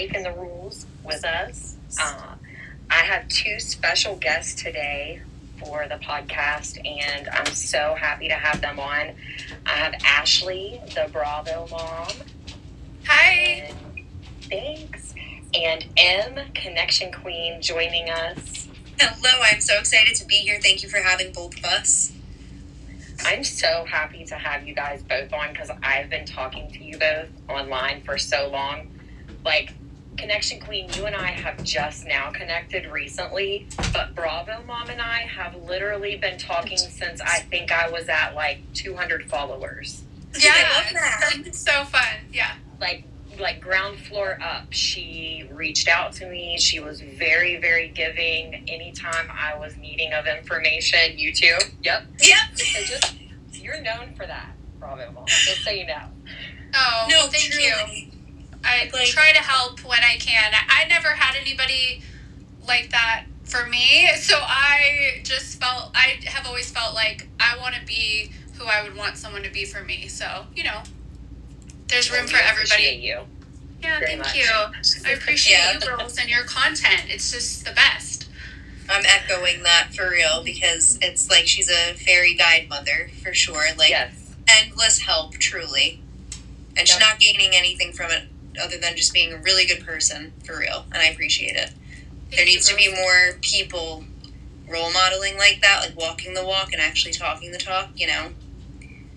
breaking the rules with us. Uh, I have two special guests today for the podcast, and I'm so happy to have them on. I have Ashley, the Bravo mom. Hi. And thanks. And M, Connection Queen, joining us. Hello, I'm so excited to be here. Thank you for having both of us. I'm so happy to have you guys both on because I've been talking to you both online for so long. Like, Connection Queen, you and I have just now connected recently, but Bravo Mom and I have literally been talking since I think I was at like 200 followers. Yeah, I love that. it's so fun. Yeah. Like, like ground floor up. She reached out to me. She was very, very giving. Anytime I was needing of information, you too. Yep. Yep. So just you're known for that, Bravo Mom. Just so you know. Oh, No, well, thank you. I Like- try to help when I can. I, never had anybody like that for me, so I just felt I have always felt like I want to be who I would want someone to be for me. So you know, there's room We for everybody. appreciate You. Yeah, thank much. you. I appreciate Yeah. you girls and your content. It's just the best. I'm echoing that for real because it's like she's a fairy guide mother for sure. Like yes. endless help, truly. And she's not gaining anything from it other than just being a really good person for real. And I appreciate it. Thank there needs to be more people role modeling like that, like walking the walk and actually talking the talk, you know?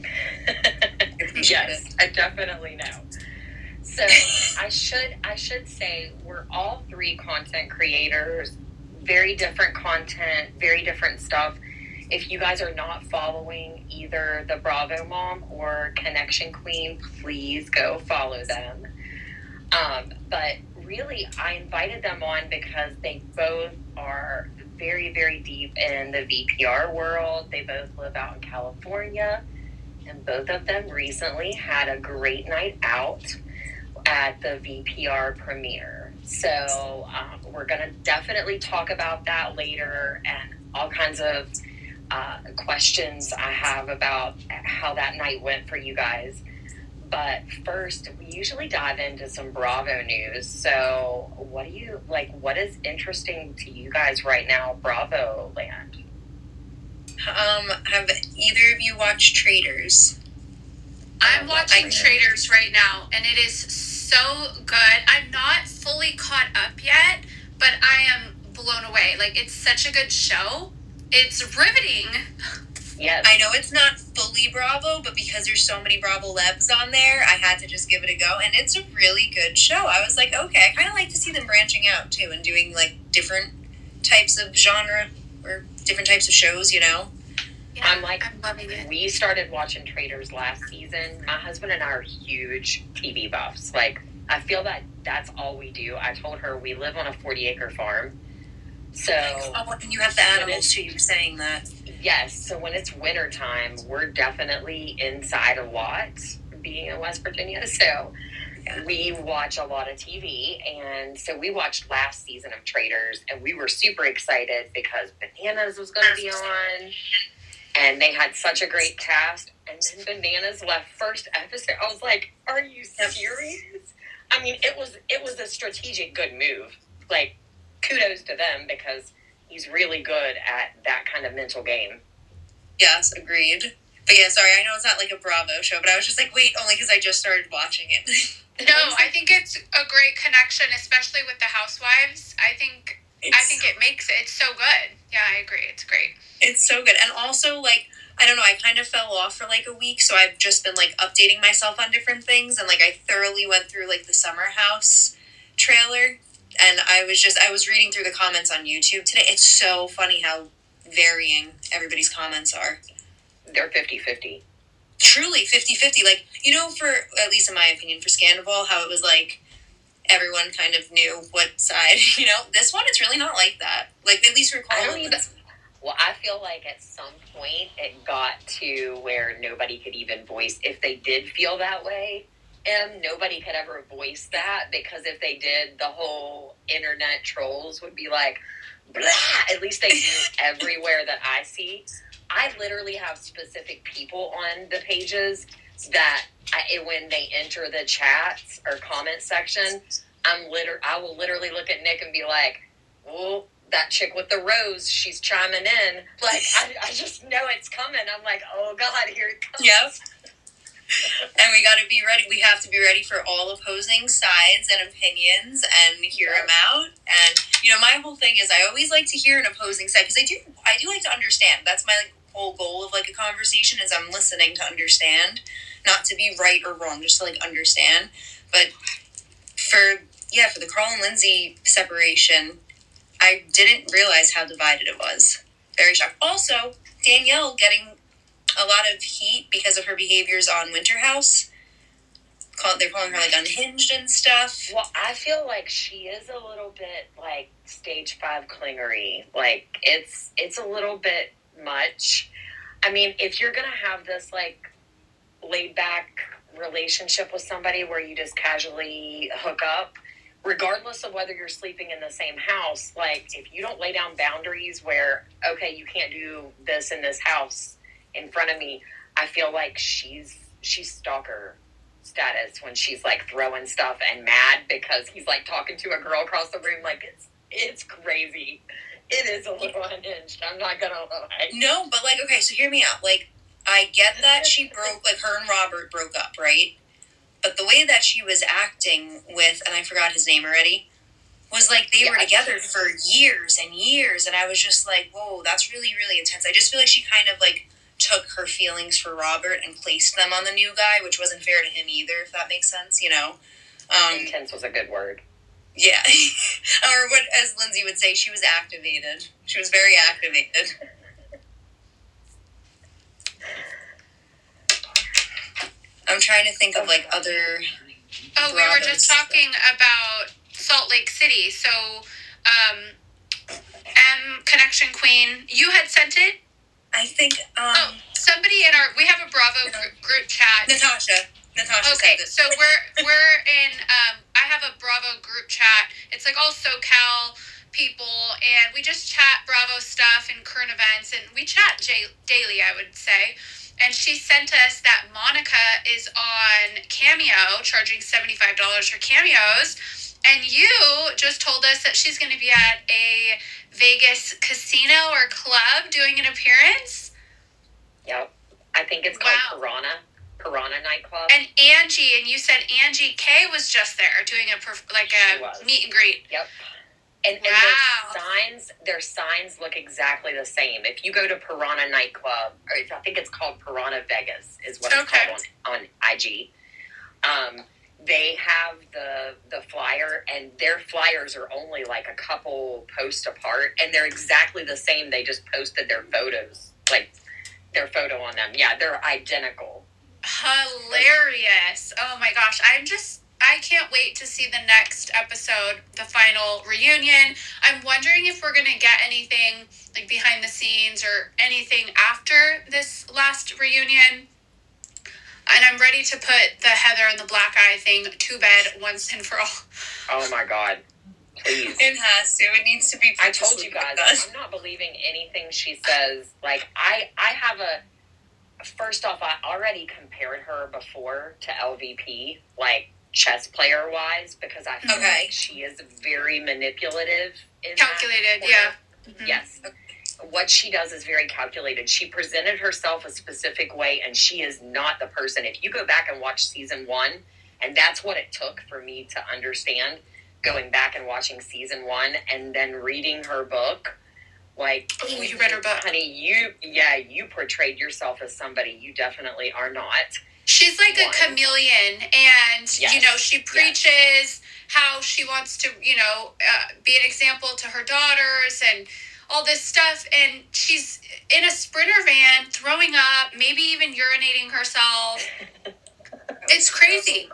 yes, I definitely know. So I should I should say we're all three content creators, very different content, very different stuff. If you guys are not following either the Bravo Mom or Connection Queen, please go follow them. Um, but really, I invited them on because they both are very, very deep in the VPR world. They both live out in California, and both of them recently had a great night out at the VPR premiere. So um, we're going to definitely talk about that later and all kinds of uh, questions I have about how that night went for you guys. But first, we usually dive into some Bravo news. So, what do you like? What is interesting to you guys right now, Bravo land? Um, have either of you watched Traitors? I'm watching I- Traitors right now, and it is so good. I'm not fully caught up yet, but I am blown away. Like, it's such a good show. It's riveting. Yes, I know it's not fully Bravo, but because there's so many Bravo Lebs on there, I had to just give it a go. And it's a really good show. I was like, okay, I kind of like to see them branching out too and doing like different types of genre or different types of shows, you know? Yeah, I'm like- I'm loving it. we started watching Traitors last season. My husband and I are huge TV buffs. Like, I feel that that's all we do. I told her we live on a 40 acre farm. So, Oh, and you have the animals too. You were saying that. Yes, so when it's winter time, we're definitely inside a lot being in West Virginia. So, Yeah. we watch a lot of TV. And so, we watched last season of Traitors and we were super excited because Bananas was going to be on. And they had such a great cast. And then Bananas left first episode. I was like, "Are you serious?" I mean, it was it was a strategic good move. Like, kudos to them because he's really good at that kind of mental game. Yes, agreed. But yeah, sorry, I know it's not like a Bravo show, but I was just like, wait, only because I just started watching it. No, I think it's a great connection, especially with the housewives. I think I It's- think it makes it. It's so good. Yeah, I agree. It's great. It's so good. And also, like, I don't know, I kind of fell off for like a week, so I've just been like updating myself on different things. And like, I thoroughly went through like the Summer House trailer. And I was just, I was reading through the comments on YouTube today. It's so funny how varying everybody's comments are. They're 50-50. Truly 50 50. Like, you know, for, at least in my opinion, for Scandoval, how it was like everyone kind of knew what side, you know? This one, it's really not like that. Like, at least for I even. Well, I feel like at some point it got to where nobody could even voice if they did feel that way. And nobody could ever voice that because if they did, the whole internet trolls would be like, blah. At least they do everywhere that I see. I literally have specific people on the pages that I, when they enter the chats or comment section, I'm liter I will literally look at Nick and be like, well, that chick with the rose, she's chiming in. Like I, I just know it's coming. I'm like, oh God, here it comes. Yep. And we got to be ready. We have to be ready for all opposing sides and opinions and hear them out. And you know, my whole thing is I always like to hear an opposing side because I do. I do like to understand. That's my like, whole goal of like a conversation is I'm listening to understand, not to be right or wrong, just to like understand. But for yeah, for the Carl and Lindsay separation, I didn't realize how divided it was. Very shocked. Also, Danielle getting a lot of heat because of her behaviors on Winter House. Call, they're calling her like unhinged and stuff. Well, I feel like she is a little bit like stage five clingery. Like it's it's a little bit much. I mean, if you're gonna have this like laid back relationship with somebody where you just casually hook up, regardless of whether you're sleeping in the same house, like if you don't lay down boundaries where okay, you can't do this in this house in front of me, I feel like she's she's stalker status when she's like throwing stuff and mad because he's like talking to a girl across the room. Like it's it's crazy. It is a little unhinged. I'm not gonna lie. No, but like, okay, so hear me out. Like, I get that she broke, like, her and Robert broke up, right? But the way that she was acting with, and I forgot his name already, was like they were together for years and years. And I was just like, whoa, that's really, really intense. I just feel like she kind of like took her feelings for Robert and placed them on the new guy, which wasn't fair to him either, if that makes sense, you know? Um, Intense was a good word. yeah. or what, as Lindsay would say, she was activated. She was very activated. I'm trying to think of like other. Oh, we were just talking about Salt Lake City. So, um, M Connection Queen, you had sent it. I think um, Oh, somebody in our we have a Bravo gr- group chat. Natasha. Natasha Okay, said this. so we're we're in. Um, I have a Bravo group chat. It's like all SoCal people, and we just chat Bravo stuff and current events, and we chat j- daily. I would say. And she sent us that Monica is on Cameo, charging seventy five dollars for cameos. And you just told us that she's going to be at a Vegas casino or club doing an appearance. Yep. I think it's called Wow. Piranha. Piranha nightclub. And Angie, and you said Angie K was just there doing a perf- like a meet and greet. Yep. And, and their signs, their signs look exactly the same. If you go to Piranha nightclub, or I think it's called Piranha Vegas, is what it's Okay. called on, on IG. Um, they have the the flyer, and their flyers are only like a couple posts apart, and they're exactly the same. They just posted their photos, like their photo on them. Yeah, they're identical. Hilarious! Oh my gosh, I'm just. I can't wait to see the next episode, the final reunion. I'm wondering if we're gonna get anything like behind the scenes or anything after this last reunion. And I'm ready to put the Heather and the black eye thing to bed once and for all. Oh my god! Please. It has to. It needs to be. I told you guys, I'm not believing anything she says. Like I, I have a. First off, I already compared her before to LVP, like chess player wise, because I feel Okay. like she is very manipulative. In Calculated, yeah. Mhm. Yes. What she does is very calculated. She presented herself a specific way, and she is not the person. If you go back and watch season one, and that's what it took for me to understand going back and watching season one and then reading her book. Like, Oh, you read her book. honey, you, yeah, you portrayed yourself as somebody you definitely are not. She's like a chameleon, and you know she preaches how she wants to, you know, uh, be an example to her daughters and all this stuff. And she's in a sprinter van, throwing up, maybe even urinating herself. It's crazy.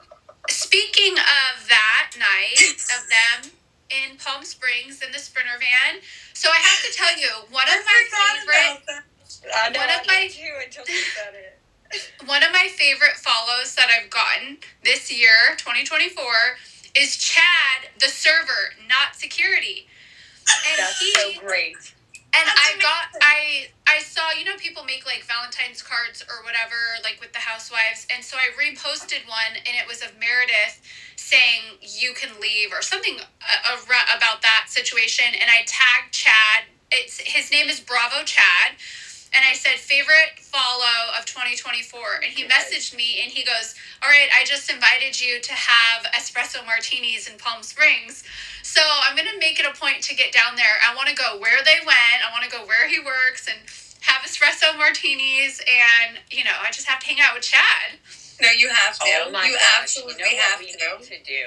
Speaking of that night of them in Palm Springs in the sprinter van, so I have to tell you one of my favorite. I One of I my- too until you said it. One of my favorite follows that I've gotten this year, 2024, is Chad, the server, not security. And That's he so great. And That's I got. I I saw you know people make like Valentine's cards or whatever like with the housewives, and so I reposted one, and it was of Meredith saying you can leave or something uh, about that situation, and I tagged Chad. It's his name is Bravo Chad. And I said favorite follow of 2024, and he messaged me and he goes, "All right, I just invited you to have espresso martinis in Palm Springs, so I'm gonna make it a point to get down there. I want to go where they went. I want to go where he works and have espresso martinis, and you know, I just have to hang out with Chad. No, you have to. Oh my you gosh! absolutely you know have what we to. need to do?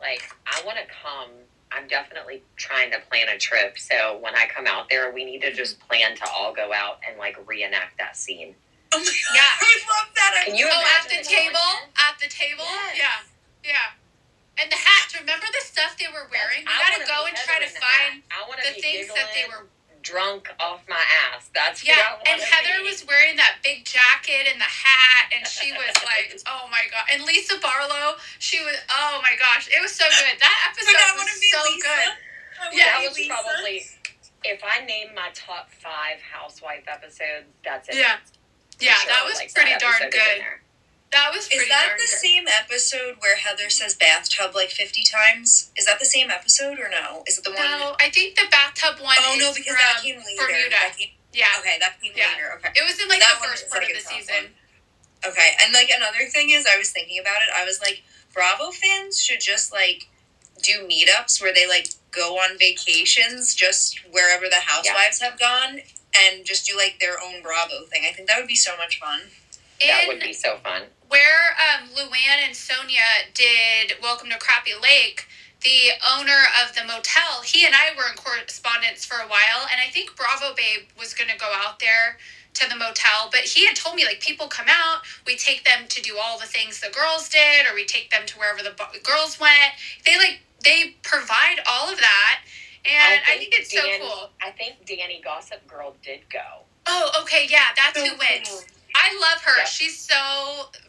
Like, I want to come. I'm definitely trying to plan a trip. So when I come out there, we need to just plan to all go out and like reenact that scene. Oh my god, Yeah. I love that. I Can you Oh, love at the the table, at the table, Yes. yeah, yeah. And the hat. Remember the stuff they were wearing? We I gotta go and try to in the find. I the be things that they giggling, were drunk off my ass. That's who I Yeah, wanna and Heather be. was wearing that big jacket and the hat, and she was like, "Oh my god!" And Lisa Barlow, she was, "Oh my gosh!" It was so good. That episode I was want to be so Lisa. good. Yeah, that was Lisa. probably if I name my top five housewife episodes. That's it. Yeah, For yeah, sure. that was Like, pretty that darn episode in good. That was pretty Is that the good. same episode where Heather says bathtub like 50 times? Is that the same episode or no? Is it the one? No, I think the bathtub one. oh, no, is because from that came later. Bermuda. That came, Yeah, okay, that came Yeah. later. Okay. it was in like That the one first part like of the season. Okay, and like another thing is, I was thinking about it. I was like, Bravo fans should just like do meetups where they like go on vacations just wherever the housewives have gone and just do like their own Bravo thing. I think that would be so much fun. That would be so fun. where um, Luann and Sonja did Welcome to Crappie Lake, the owner of the motel, he and I were in correspondence for a while, and I think Bravo Babe was going to go out there to the motel, but he had told me like people come out, we take them to do all the things the girls did, or we take them to wherever the bo- girls went. They like they provide all of that, and I think, it's so cool. I think Danny Gossip Girl did go. Oh, okay, yeah, that's So who went. cool. I love her. Yep. She's so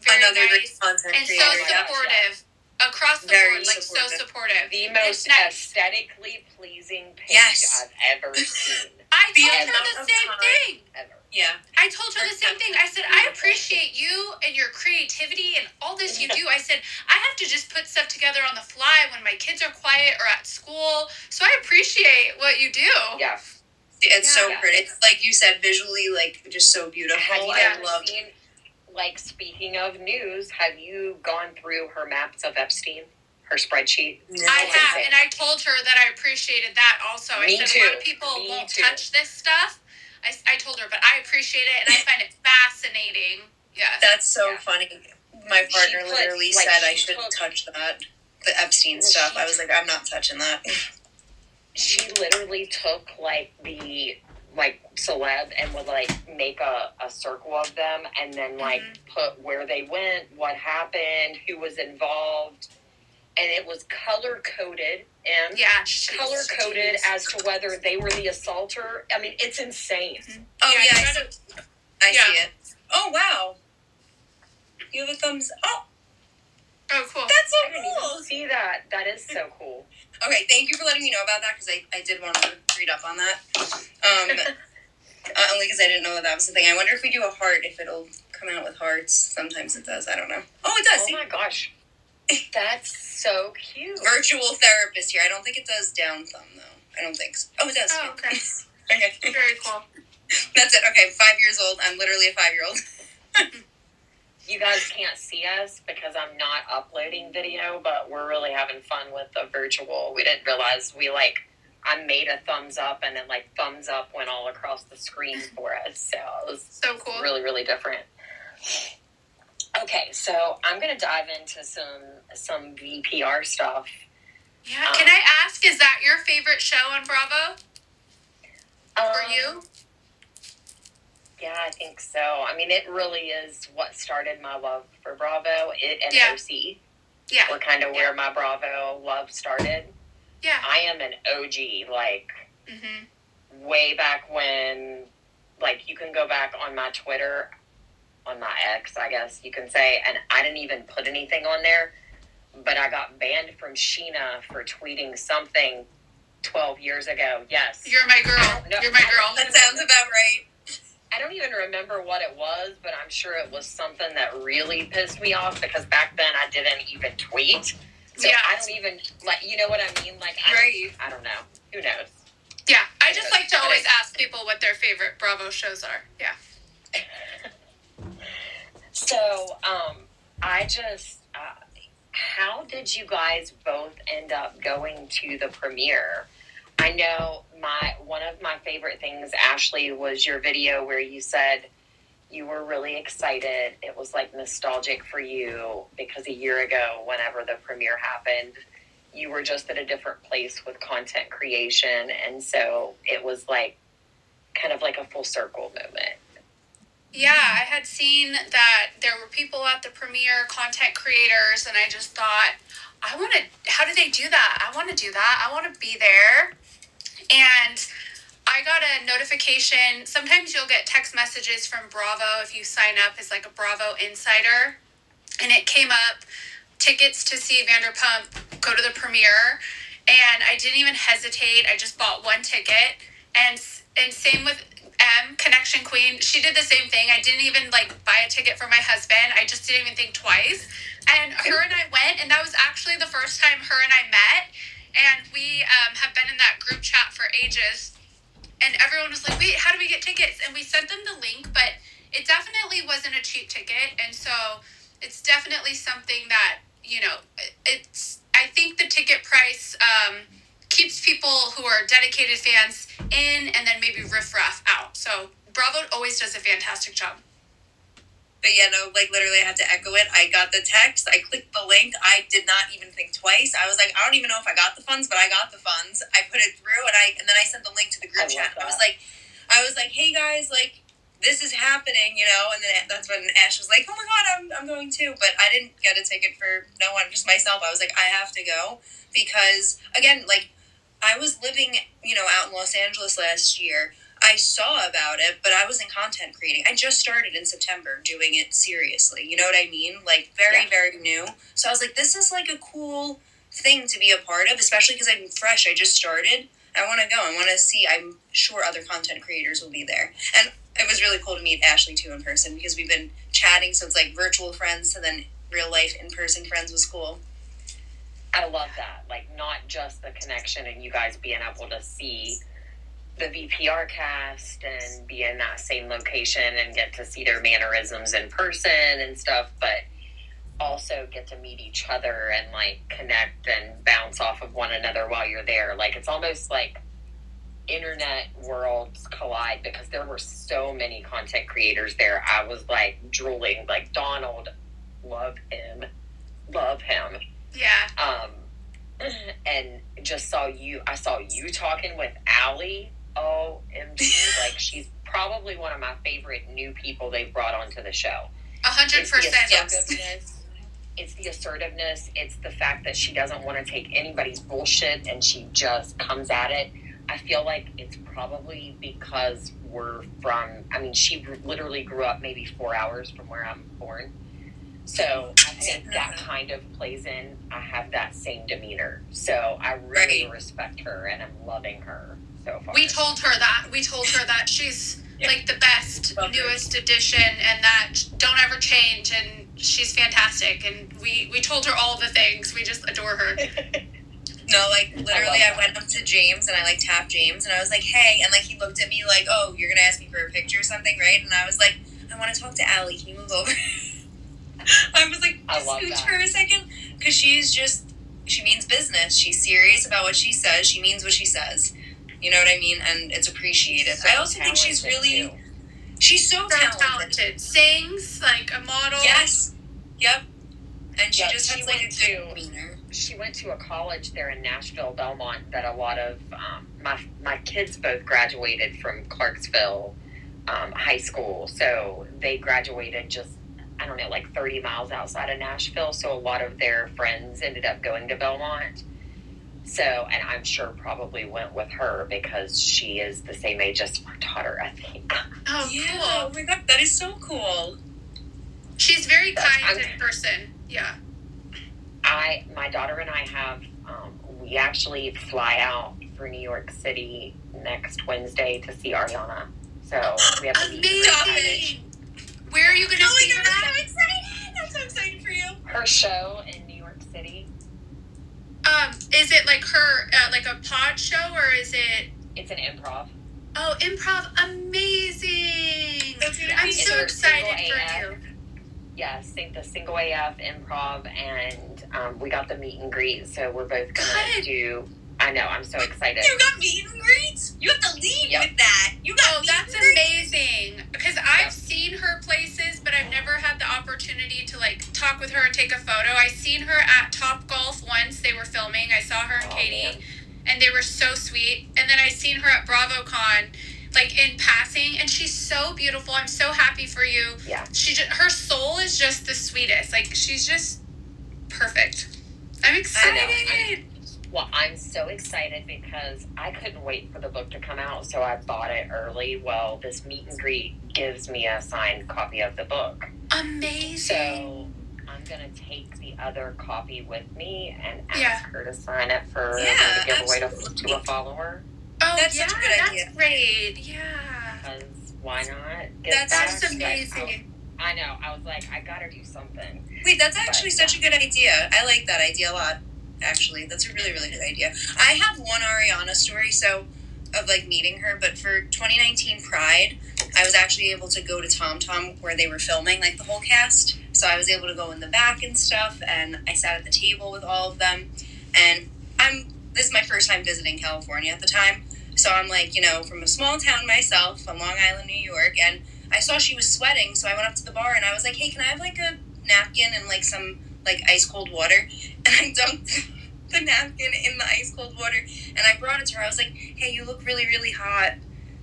very Another nice content and so creator. Gosh, supportive across the Very board, like so supportive. supportive. The most nice. aesthetically pleasing page Yes. I've ever seen. I told her the same thing. Ever. Yeah. I told her the same thing. I said, I appreciate you and your creativity and all this you do. I said, I have to just put stuff together on the fly when my kids are quiet or at school. So I appreciate what you do. Yeah. It's so Yeah. pretty. It's like you said, visually, like just so beautiful. Have you I love. seen, like, speaking of news, have you gone through her maps of Epstein? Her spreadsheet? No, I have, and I told her that I appreciated that also. I Me said a lot too. of people Me won't too. touch this stuff. I, I told her, but I appreciate it and I find it fascinating. Yes. That's so Yeah. funny. My partner put, literally like, said I shouldn't took- touch that. The Epstein Well, stuff. I was like, I'm not touching that. She literally took, like, the, like, celeb and would, like, make a, a circle of them and then, like, Mm-hmm. put where they went, what happened, who was involved. And it was color coded. And yeah. color coded as to whether they were the assaulter. I mean, it's insane. Oh yeah, you I, gotta- see, I yeah. see it. Oh wow. You have a thumbs. Oh, Oh, cool. that's I so didn't cool. even see that. That is so cool. Okay, thank you for letting me know about that because I, I did want to read up on that. Um, uh, only because I didn't know that that was the thing. I wonder if we do a heart, if it'll come out with hearts. Sometimes it does. I don't know. Oh, it does. Oh See? my gosh. That's so cute. Virtual therapist here. I don't think it does down thumb though. I don't think so. Oh, it does. Oh, okay. okay. Very cool. That's it. Okay, five years old. I'm literally a five year old. You guys can't see us because I'm not uploading video, but we're really having fun with the virtual. We didn't realize we like I made a thumbs up and then like thumbs up went all across the screen for us. So it was So cool. really, really different. Okay, so I'm gonna dive into some some VPR stuff. Yeah. Can I ask, is that your favorite show on Bravo for Um, you? Yeah, I think so. I mean, it really is what started my love for Bravo. It and Yeah. OC Yeah. were kind of where my Bravo love started. Yeah. I am an OG, like Mm-hmm. way back when, like you can go back on my Twitter, on my ex, I guess you can say, and I didn't even put anything on there, but I got banned from Scheana for tweeting something 12 years ago. Yes. You're my girl. No, You're my girl. That sounds about right. I don't even remember what it was, but I'm sure it was something that really pissed me off because back then I didn't even tweet. So Yeah. I don't even like you know what I mean? Like I, Right. I don't know. Who knows? Yeah, I just like to But always ask people what their favorite Bravo shows are. Yeah. So, um, I just, uh, how did you guys both end up going to the premiere? I know my one of my favorite things, Ashley, was your video where you said you were really excited. It was like nostalgic for you because a year ago, whenever the premiere happened, you were just at a different place with content creation, and so it was like kind of like a full circle moment. Yeah, I had seen that there were people at the premiere, content creators, and I just thought, I want to. How do they do that? I want to do that. I want to be there. And I got a notification. Sometimes you'll get text messages from Bravo if you sign up as like a Bravo insider, and it came up tickets to see Vanderpump go to the premiere, and I didn't even hesitate. I just bought one ticket, and and same with M Connection Queen. She did the same thing. I didn't even like buy a ticket for my husband. I just didn't even think twice. And her and I went, and that was actually the first time her and I met. And we um, have been in that group chat for ages. And everyone was like, "Wait, how do we get tickets?" And we sent them the link, but it definitely wasn't a cheap ticket. And so it's definitely something that you know. It's I think the ticket price. Um, keeps people who are dedicated fans in and then maybe riffraff out. So Bravo always does a fantastic job. But yeah, no, like literally, I had to echo it. I got the text. I clicked the link. I did not even think twice. I was like, I don't even know if I got the funds, but I got the funds. I put it through, and I and then I sent the link to the group love chat. I was like, I was like, hey guys, like this is happening, you know. And then that's when Ash was like, oh my god, I'm I'm going too. But I didn't get a ticket for no one, just myself. I was like, I have to go because again, like I was living, you know, out in Los Angeles last year. I saw about it, but I was in content creating. I just started in September doing it seriously. You know what I mean? Like very, Yeah. very new. So I was like, this is like a cool thing to be a part of, especially because I'm fresh. I just started. I want to go. I want to see. I'm sure other content creators will be there. And it was really cool to meet Ashley too in person because we've been chatting. So it's like virtual friends to then real life in person friends was cool. I love that. Like not just the connection and you guys being able to see the VPR cast and be in that same location and get to see their mannerisms in person and stuff, but also get to meet each other and like connect and bounce off of one another while you're there. Like it's almost like internet worlds collide because there were so many content creators there. I was like drooling, like Donald, love him, love him Yeah. um, and just saw you. I saw you talking with Ally. OMG, like she's probably one of my favorite new people they've brought onto the show. A hundred It's the percent. yes. assertiveness. It's the assertiveness. It's the fact that she doesn't want to take anybody's bullshit and she just comes at it. I feel like it's probably because we're from. I mean, she literally grew up maybe four hours from where I'm born. So I think that kind of plays in. I have that same demeanor. So I really Right. respect her and I'm loving her so far. We told her that. We told her that she's like the best, Love her. newest addition, and that don't ever change. And she's fantastic. And we we told her all the things. We just adore her. No, like literally, that. I, went up to James and I like tapped James and I was like, "Hey," and like he looked at me like, "Oh, you're gonna ask me for a picture or something, right?" And I was like, "I want to talk to Ally. Can you move over?" I was like, I "Just love scooch that. for a second, because she's just she means business. She's serious about what she says. She means what she says. You know what I mean? And it's appreciated. So I also think she's really too. she's so So talented. talented. Sings like a model. Yes. Yep. And she Yeah, just she has like a went good to- demeanor. she went to a college there in Nashville, Belmont, that a lot of um, my my kids both graduated from Clarksville um, High School, so they graduated just I don't know like thirty miles outside of Nashville. So a lot of their friends ended up going to Belmont. So, and I'm sure probably went with her because she is the same age as my daughter, I think. Oh, yeah. cool. Oh my god, that is so cool. She's very That's- kind I'm- in person. Yeah. I, my daughter and I have, um, we actually fly out for New York City next Wednesday to see Ariana. So we have to meet Amazing. Where are you going to Oh see my god, her? I'm so excited! I'm so excited for you. her show in New York City. Um, is it like her, uh, like a pod show, or is it? It's an improv. Oh, improv, amazing! That's gonna I'm so excited for AF. you. Yeah, sing the single AF improv, and um, we got the meet and greet. So we're both gonna Good. do. I know. I'm so excited. You got meet and greets? You have to lead Yep. with that. You got Oh, meet that's and greets? amazing. Because I've Yep. seen her places, but I've never had the opportunity to like talk with her and take a photo. I seen her at Top Golf once. They were filming. I saw her and Oh, Katie, man. and they were so sweet. And then I seen her at BravoCon, like in passing, and she's so beautiful. I'm so happy for you. Yeah. She just, her soul is just the sweetest. Like she's just perfect. I'm excited. Well, I'm so excited because I couldn't wait for the book to come out, so I bought it early. Well, this meet and greet gives me a signed copy of the book. Amazing. So I'm gonna take the other copy with me and ask Yeah. her to sign it for Yeah, to give away to, to a follower. oh That's yeah, such a good that's great. Yeah. Because why not? Get That's back? That's That's amazing. I, I know. I was like, I gotta do something. Wait, that's actually But, such a good idea. I like that idea a lot. Actually, that's a really, really good idea. I have one Ariana story, so of like meeting her, but for 2019 Pride, I was actually able to go to Tom Tom where they were filming like the whole cast. So I was able to go in the back and stuff, and I sat at the table with all of them. And I'm this is my first time visiting California at the time, so I'm like, you know, from a small town myself, from Long Island, New York, and I saw she was sweating, so I went up to the bar and I was like, hey, can I have like a napkin and like some like ice cold water? And I dunked the napkin in the ice cold water and I brought it to her. I was like, hey, you look really, really hot.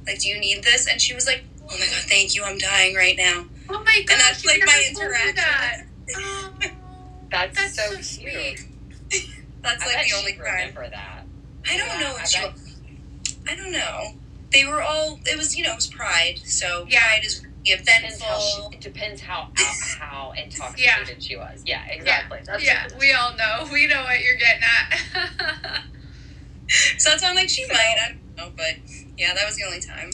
Like, do you need this? And she was like, oh my god, thank you, I'm dying right now. Oh my god! And that's like you my never told that. interaction. Oh, That's, that's so, so, cute. sweet. That's I like bet the only she'd crime. remember that. I don't Yeah, know I if she. bet- I don't know. They were all. It was you know it was Pride, so Yeah. Pride is really Depends how she, it depends how how, how intoxicated she was. Yeah, exactly. That's Yeah, we all know. We know what you're getting at. So that's why I'm like she might. I don't know, but yeah, that was the only time.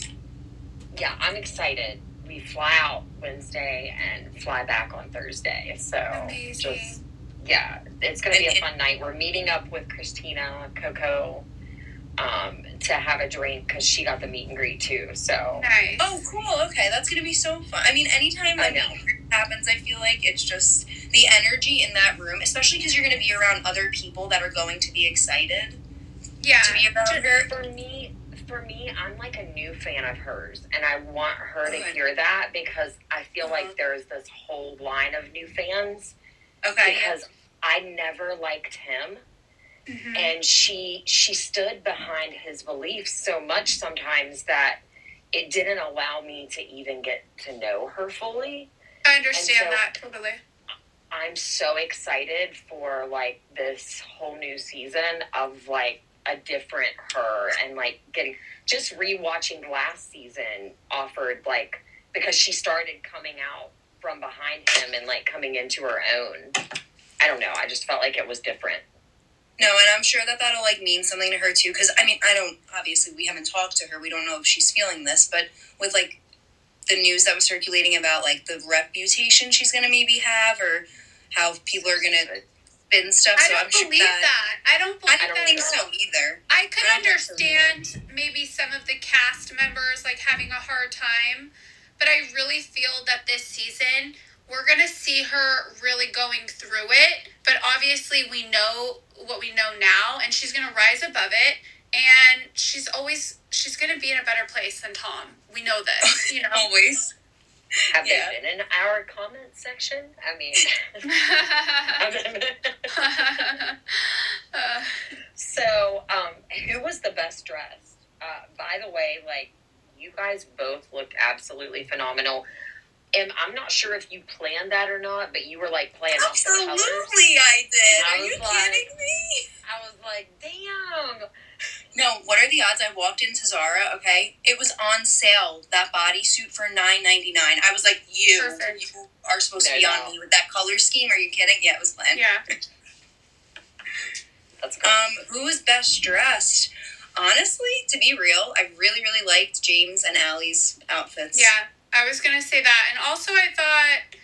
yeah, I'm excited. We fly out Wednesday and fly back on Thursday. So Amazing. just yeah, it's gonna be a fun night. We're meeting up with Christina Coco um, to have a drink because she got the meet and greet too. So nice. Oh, cool. Okay, that's gonna be so fun. I mean, anytime I that know. meet and greet happens, I feel like it's just the energy in that room, especially because you're gonna be around other people that are going to be excited yeah. to be around her. for me, for me, I'm like a new fan of hers, and I want her to Good. hear that because I feel Uh-huh. like there's this whole line of new fans Okay. yeah. because I never liked him. Mhm. and she she stood behind his beliefs so much sometimes that it didn't allow me to even get to know her fully I understand so- that totally. i'm so excited for like this whole new season of like a different her and like getting just rewatching last season offered like because she started coming out from behind him and like coming into her own i don't know i just felt like it was different No, and I'm sure that that'll like mean something to her too. Because I mean, I don't obviously we haven't talked to her. We don't know if she's feeling this, but with like the news that was circulating about like the reputation she's gonna maybe have, or how people are gonna spin stuff. I so don't I'm sure believe that, that. I don't believe I don't that think so either. I could I don't so understand maybe some of the cast members like having a hard time, but I really feel that this season we're gonna see her really going through it. But obviously, we know what we know now, and she's gonna rise above it. And she's always she's gonna be in a better place than Tom. We know this, you know. Always. have Yeah. they been in our comment section i mean so, um, who was the best dressed? Uh, by the way, like you guys both looked absolutely phenomenal. And I'm not sure if you planned that or not, but you were like playing off the colors. Absolutely, I did. I Are you like- kidding me? I was like, damn. No, what are the odds? I walked into Zara. Okay, it was on sale. That bodysuit for nine ninety nine. I was like, you, you are supposed to be on me with that color scheme. Are you kidding? Yeah, it was planned. yeah. That's good. Um, who was best dressed? honestly, to be real, I really, really liked James and Ally's outfits. Yeah, I was gonna say that, and also I thought,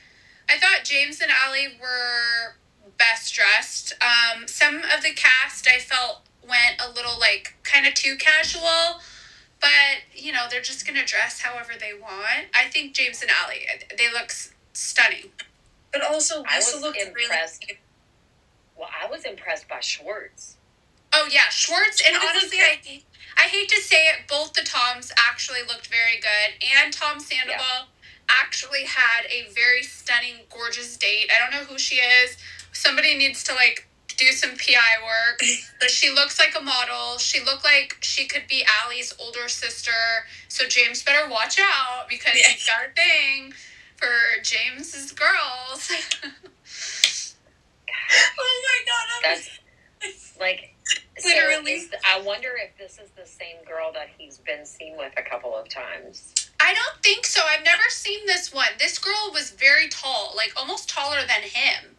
I thought James and Ally were best dressed. Um, some of the cast I felt went a little like kind of too casual, but you know they're just gonna dress however they want. I think James and Ally, they look stunning. But also, I was looked impressed. really. Well, I was impressed by Schwartz. Oh yeah, Schwartz, and honestly, I, I hate to say it, both the Toms actually looked very good, and Tom Sandoval actually had a very stunning, gorgeous date. I don't know who she is. Somebody needs to like do some PI work, but she looks like a model. She looked like she could be Ally's older sister. So James better watch out because Yeah. he's got a thing for James's girls. Oh my god! I'm- That's like Literally. is- I wonder if this is the same girl that he's been seen with a couple of times. I don't think so. I've never seen this one. This girl was very tall, like almost taller than him.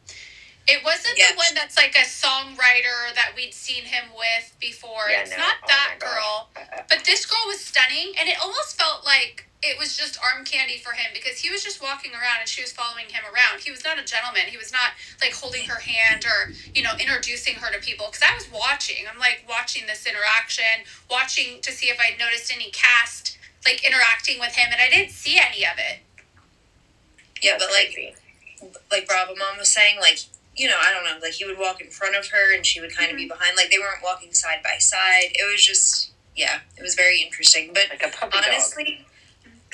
It wasn't Yeah. the one that's like a songwriter that we'd seen him with before. Yeah, it's no. not Oh that girl. Uh, But this girl was stunning, and it almost felt like it was just arm candy for him because he was just walking around and she was following him around. He was not a gentleman. He was not like holding her hand or, you know, introducing her to people. Because I was watching, I'm like watching this interaction, watching to see if I'd noticed any cast like interacting with him, and I didn't see any of it. yeah, but like, like Bravo Mom was saying, like you know, I don't know, like he would walk in front of her and she would kind of be behind. Like they weren't walking side by side. It was just, yeah, it was very interesting. But like a puppy dog honestly,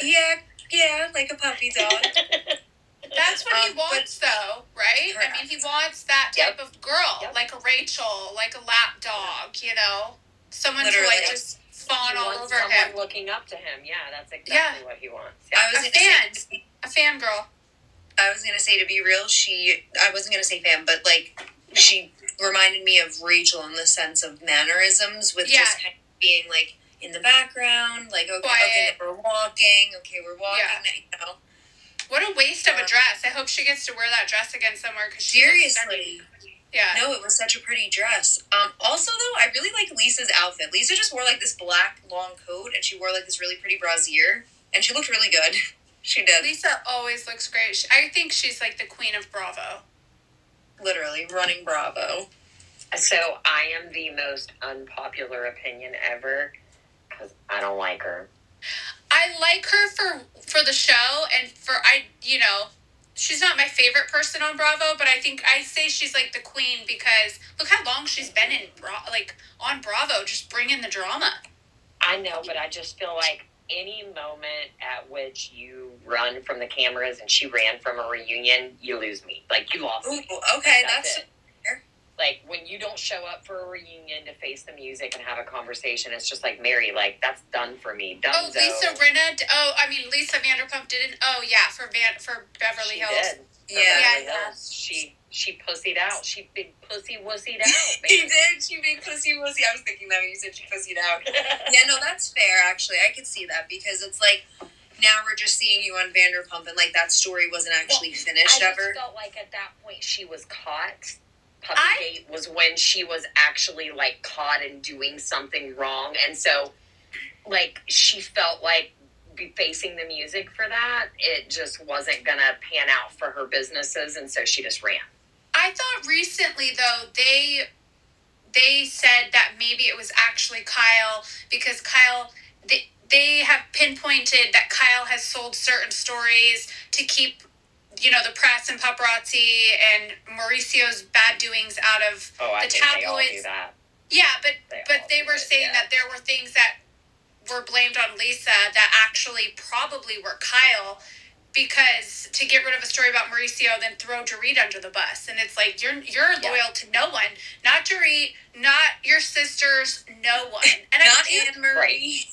yeah, yeah, like a puppy dog. dog. That's what he Um, but- wants, though, right? I mean, he wants that Yep. type of girl, Yep. like a Rachel, like a lap dog, you know, someone to Literally. like just fawn all over someone him. looking up to him. Yeah, that's exactly Yeah. what he wants. I Yeah. was A gonna fan. say, A fangirl. I was gonna say to be real, she. I wasn't gonna say fan, but like she reminded me of Rachel in the sense of mannerisms, with Yeah. just kind of being like in the background, like okay, okay, we're walking, okay, we're walking, Yeah. you know. What a waste of a dress. I hope she gets to wear that dress again somewhere because she Seriously. Yeah. No, it was such a pretty dress. Um, also, though, I really like Lisa's outfit. Lisa just wore like this black long coat, and she wore like this really pretty brassiere, and she looked really good. she did, Lisa always looks great. She, I think she's like the queen of Bravo. literally running Bravo. So I am the most unpopular opinion ever because I don't like her. I like her for for the show and for I you know she's not my favorite person on Bravo, but I think I say she's like the queen because look how long she's been in Bra- like on Bravo, just bringing the drama. I know, but I just feel like any moment at which you run from the cameras and she ran from a reunion, you lose me. Like you lost Ooh, me. okay, That's that's, it. Like when you don't show up for a reunion to face the music and have a conversation, it's just like Mary. Like that's done for me. Done. Oh, Lisa Rinna. Oh, I mean Lisa Vanderpump didn't. Oh yeah, for Van for Beverly she Hills. did. For Yeah. Beverly Yeah. Hills. She she pussied out. She big pussy wussied out. he man. did. She big pussy wussy. I was thinking that when you said she pussied out. yeah, no, that's fair. Actually, I could see that because it's like now we're just seeing you on Vanderpump, and like that story wasn't actually I finished just ever. felt like at that point she was caught. I- Puppygate was when she was actually like caught and doing something wrong, and so like she felt like be facing the music for that it just wasn't gonna pan out for her businesses, and so she just ran. I thought recently though they they said that maybe it was actually Kyle because Kyle they they have pinpointed that Kyle has sold certain stories to keep you know the press and paparazzi and Mauricio's bad doings out of Oh, I The think they all do tabloids- that. yeah but They but they were it, saying yeah. that there were things that were blamed on Lisa that actually probably were Kyle because to get rid of a story about Mauricio, then throw Dorit under the bus, and it's like you're you're Yeah. loyal to no one, not Dorit, not your sisters, no one, and Not Anne Marie.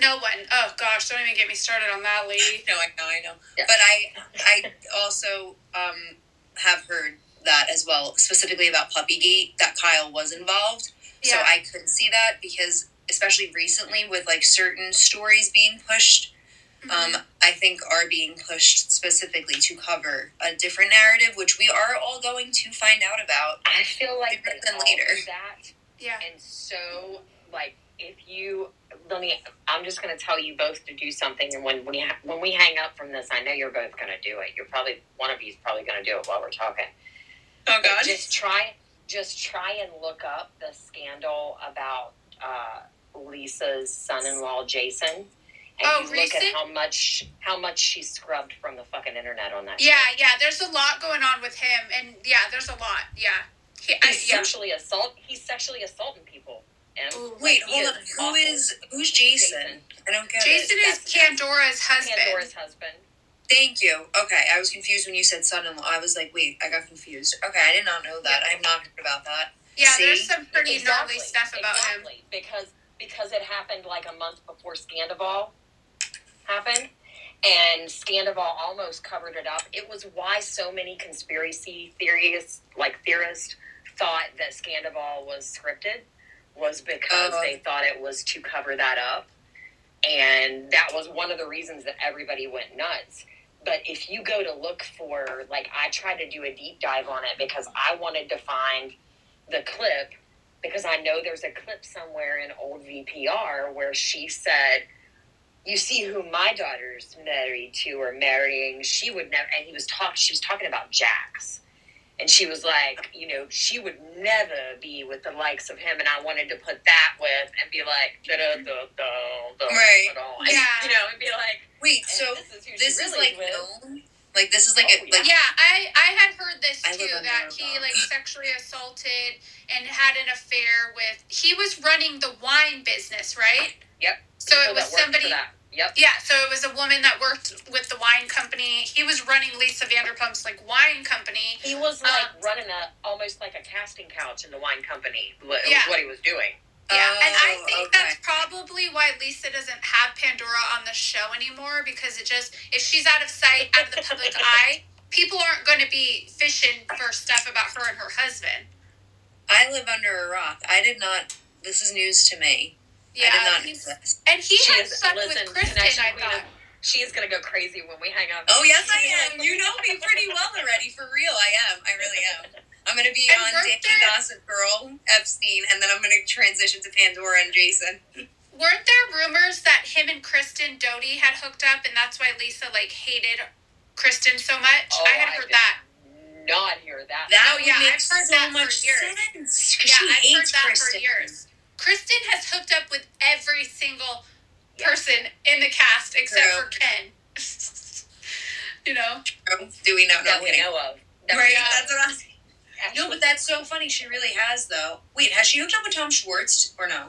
No one. Oh gosh, don't even get me started on that, Lee. No, I know, I know. Yeah. But I, I also um, have heard that as well, specifically about Puppygate, that Kyle was involved. Yeah. So I couldn't see that because, especially recently, with like certain stories being pushed, Mm-hmm. um, I think are being pushed specifically to cover a different narrative, which we are all going to find out about. I feel like they than later. that yeah, and so like if you let me, I'm just going to tell you both to do something, and when we ha- when we hang up from this, I know you're both going to do it. You're probably one of you's probably going to do it while we're talking. Oh But God. Just try, just try and look up the scandal about uh, Lisa's son-in-law, Jason. And Oh, you look recent? at how much how much she scrubbed from the fucking internet on that. Yeah, shit. yeah. There's a lot going on with him, and yeah, there's a lot. Yeah. He, I, yeah. sexually assault. He's sexually assaulting people. And Wait, hold on. is Who awful. is who's Jason? Jason? I don't get it. Jason is Pandora's husband. Pandora's husband. Thank you. Okay, I was confused when you said son-in-law. I was like, wait, I got confused. Okay, I did not know that. I'm not heard about that. Yeah, See? there's some pretty Exactly, gnarly stuff about him. Because because it happened like a month before Scandoval happened, and Scandoval almost covered it up. It was why so many conspiracy theorists, like theorists, thought that Scandoval was scripted, was because Uh. they thought it was to cover that up, and that was one of the reasons that everybody went nuts. But if you go to look for, like, I tried to do a deep dive on it because I wanted to find the clip because I know there's a clip somewhere in old VPR where she said, "You see who my daughter's married to or marrying. She would never." And he was talk. She was talking about Jax, and she was like, "You know, she would never be with the likes of him." And I wanted to put that with and be like, da da da da da. Right. Yeah. You know, and be like, Wait, so this is this she is like with. known? Like this is like Oh, a like Yeah, I I had heard this I too that he rock. like sexually assaulted and had an affair with. He was running the wine business, right? Yep. So People it was that worked somebody. That. Yep. Yeah, so it was a woman that worked with the wine company. He was running Lisa Vanderpump's like wine company. He was like Um, running a almost like a casting couch in the wine company. What, Yeah. what he was doing. Yeah, and I Oh, think okay. that's probably why Lisa doesn't have Pandora on the show anymore because it just if she's out of sight, out of the public eye, people aren't going to be fishing for stuff about her and her husband. I live under a rock. I did not this is news to me. Yeah, I did not he's- and he She had is- listen, with Kristen. I Queen thought. She is gonna go crazy when we hang out. Oh yes I am. You know me pretty well already. For real, I am. I really am. I'm gonna be And on weren't there- Gossip Girl, Epstein, and then I'm gonna transition to Pandora and Jason. Weren't there rumors that him and Kristen Doute had hooked up, and that's why Lisa like hated Kristen so much? Oh, I had I heard did that. Not hear that. That Oh, yeah, make I've heard so that for much years. sense. 'cause Yeah, she I've heard that Kristen. for years. Kristen has hooked up with every single Yeah. person in the cast except True. for Ken. you know? Do we know? That we know of. That Right, we that's what I was. Actually, No, but that's so funny. She really has, though. Wait, has she hooked up with Tom Schwartz or no?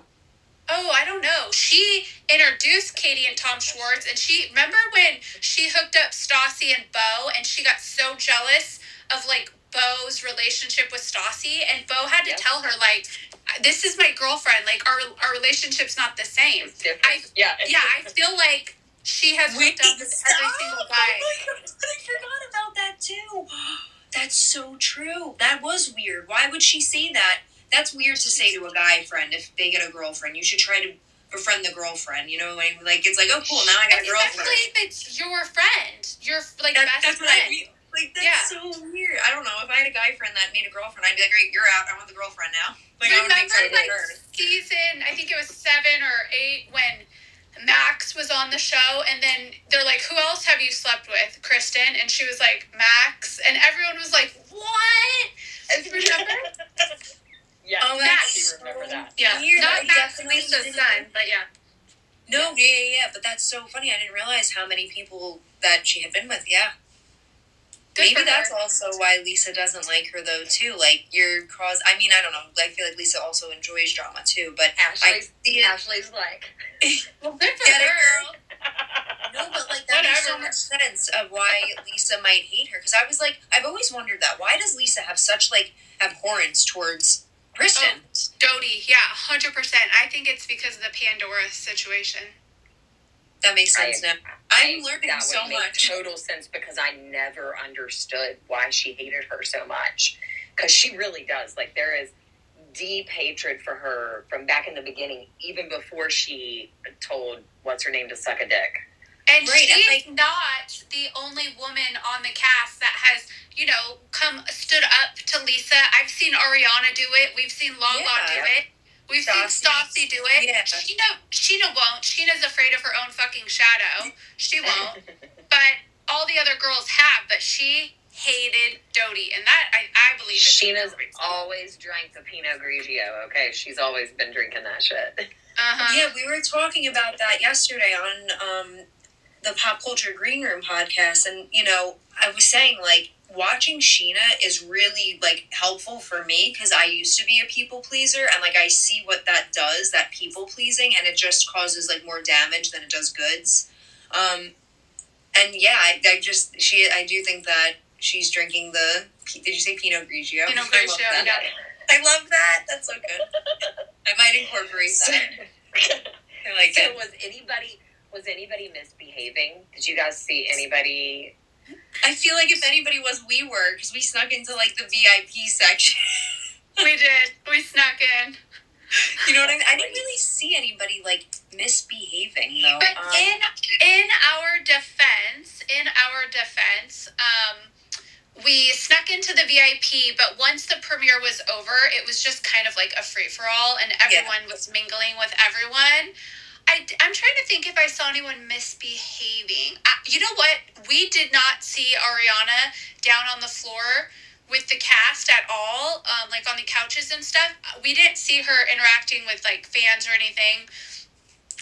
Oh, I don't know. She introduced Katie and Tom Schwartz, and she remember when she hooked up Stassi and Beau, and she got so jealous of like Beau's relationship with Stassi, and Beau had to Yep. tell her like, "This is my girlfriend. Like our our relationship's not the same." I- yeah. Yeah, I feel like she has hooked up with every single oh guy. Oh my god, I forgot about that too. That's so true. That was weird. Why would she say that? That's weird to say to a guy friend if they get a girlfriend. You should try to befriend the girlfriend. You know, like, like it's like, oh cool, now I got a girlfriend. Especially if it's your friend, your like That- best that's what I friend. mean. Like that's Yeah. so weird. I don't know. If I had a guy friend that made a girlfriend, I'd be like, great, you're out. I want the girlfriend now. Like I would make Remember, sense like with her. season, I think it was seven or eight when Max was on the show, and then they're like, "Who else have you slept with, Kristen?" And she was like, "Max," and everyone was like, "What?" And remember? yeah. Oh, I that's do remember so that. yeah, Weird. not Max, definitely Lisa's didn't- son, but yeah. No, yeah, yeah, yeah. But that's so funny. I didn't realize how many people that she had been with. Yeah. Good Maybe that's her. also why Lisa doesn't like her though too. Like your cause. I mean, I don't know. I feel like Lisa also enjoys drama too. But I Ashley's, see it. Ashley's like, Well, good for her. No, but like that makes so much sense of why Lisa might hate her. Because I was like, I've always wondered that. Why does Lisa have such like abhorrence towards oh, Kristen? Doute, yeah, hundred percent. I think it's because of the Pandora situation. That makes sense now. I'm I- learning that so would make much. total sense because I never understood why she hated her so much. Because she really does. Like there is deep hatred for her from back in the beginning, even before she told what's her name to suck a dick. And Right, and, she's not the only woman on the cast that has, you know, come stood up to Lisa. I've seen Ariana do it. We've seen Lala Yeah. do it. We've seen Stassi do it. Yeah. Scheana, Scheana won't. Scheana's afraid of her own fucking shadow. She won't. but all the other girls have. But she hated Doute, and that I, I believe is Scheana's always drank the Pinot Grigio. Okay, she's always been drinking that shit. Uh-huh. Yeah, we were talking about that yesterday on um, the Pop Culture Green Room podcast, and you know, I was saying like watching Scheana is really like helpful for me because I used to be a people pleaser, and like I see what that does, that people pleasing, and it just causes like more damage than it does goods. Um, and yeah, I, I just she, I do think that she's drinking the. Did you say Pinot Grigio? Pinot Grigio, yeah. I love that. That's so good. I might incorporate that. I like so it. was anybody was anybody misbehaving? Did you guys see anybody? I feel like if anybody was, we were because we snuck into like the VIP section. we did. We snuck in. you know what I mean? I didn't really see anybody like misbehaving though. But Um, in in our defense, in our defense, um, we snuck into the VIP. But once the premiere was over, it was just kind of like a free for all, and everyone was mingling with everyone. I, I'm trying to think if I saw anyone misbehaving. I, you know what? We did not see Ariana down on the floor with the cast at all, um, like on the couches and stuff. We didn't see her interacting with like fans or anything.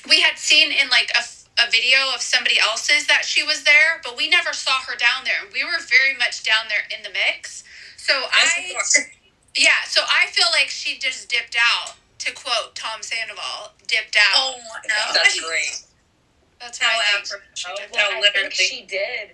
We had seen in like a, a video of somebody else's that she was there, but we never saw her down there. We were very much down there in the mix. So I, yeah, so I feel like she just dipped out. To quote Tom Sandoval, dipped out. oh god, That's great. That's How what I think. She oh, dipped Well. I literally. think she did.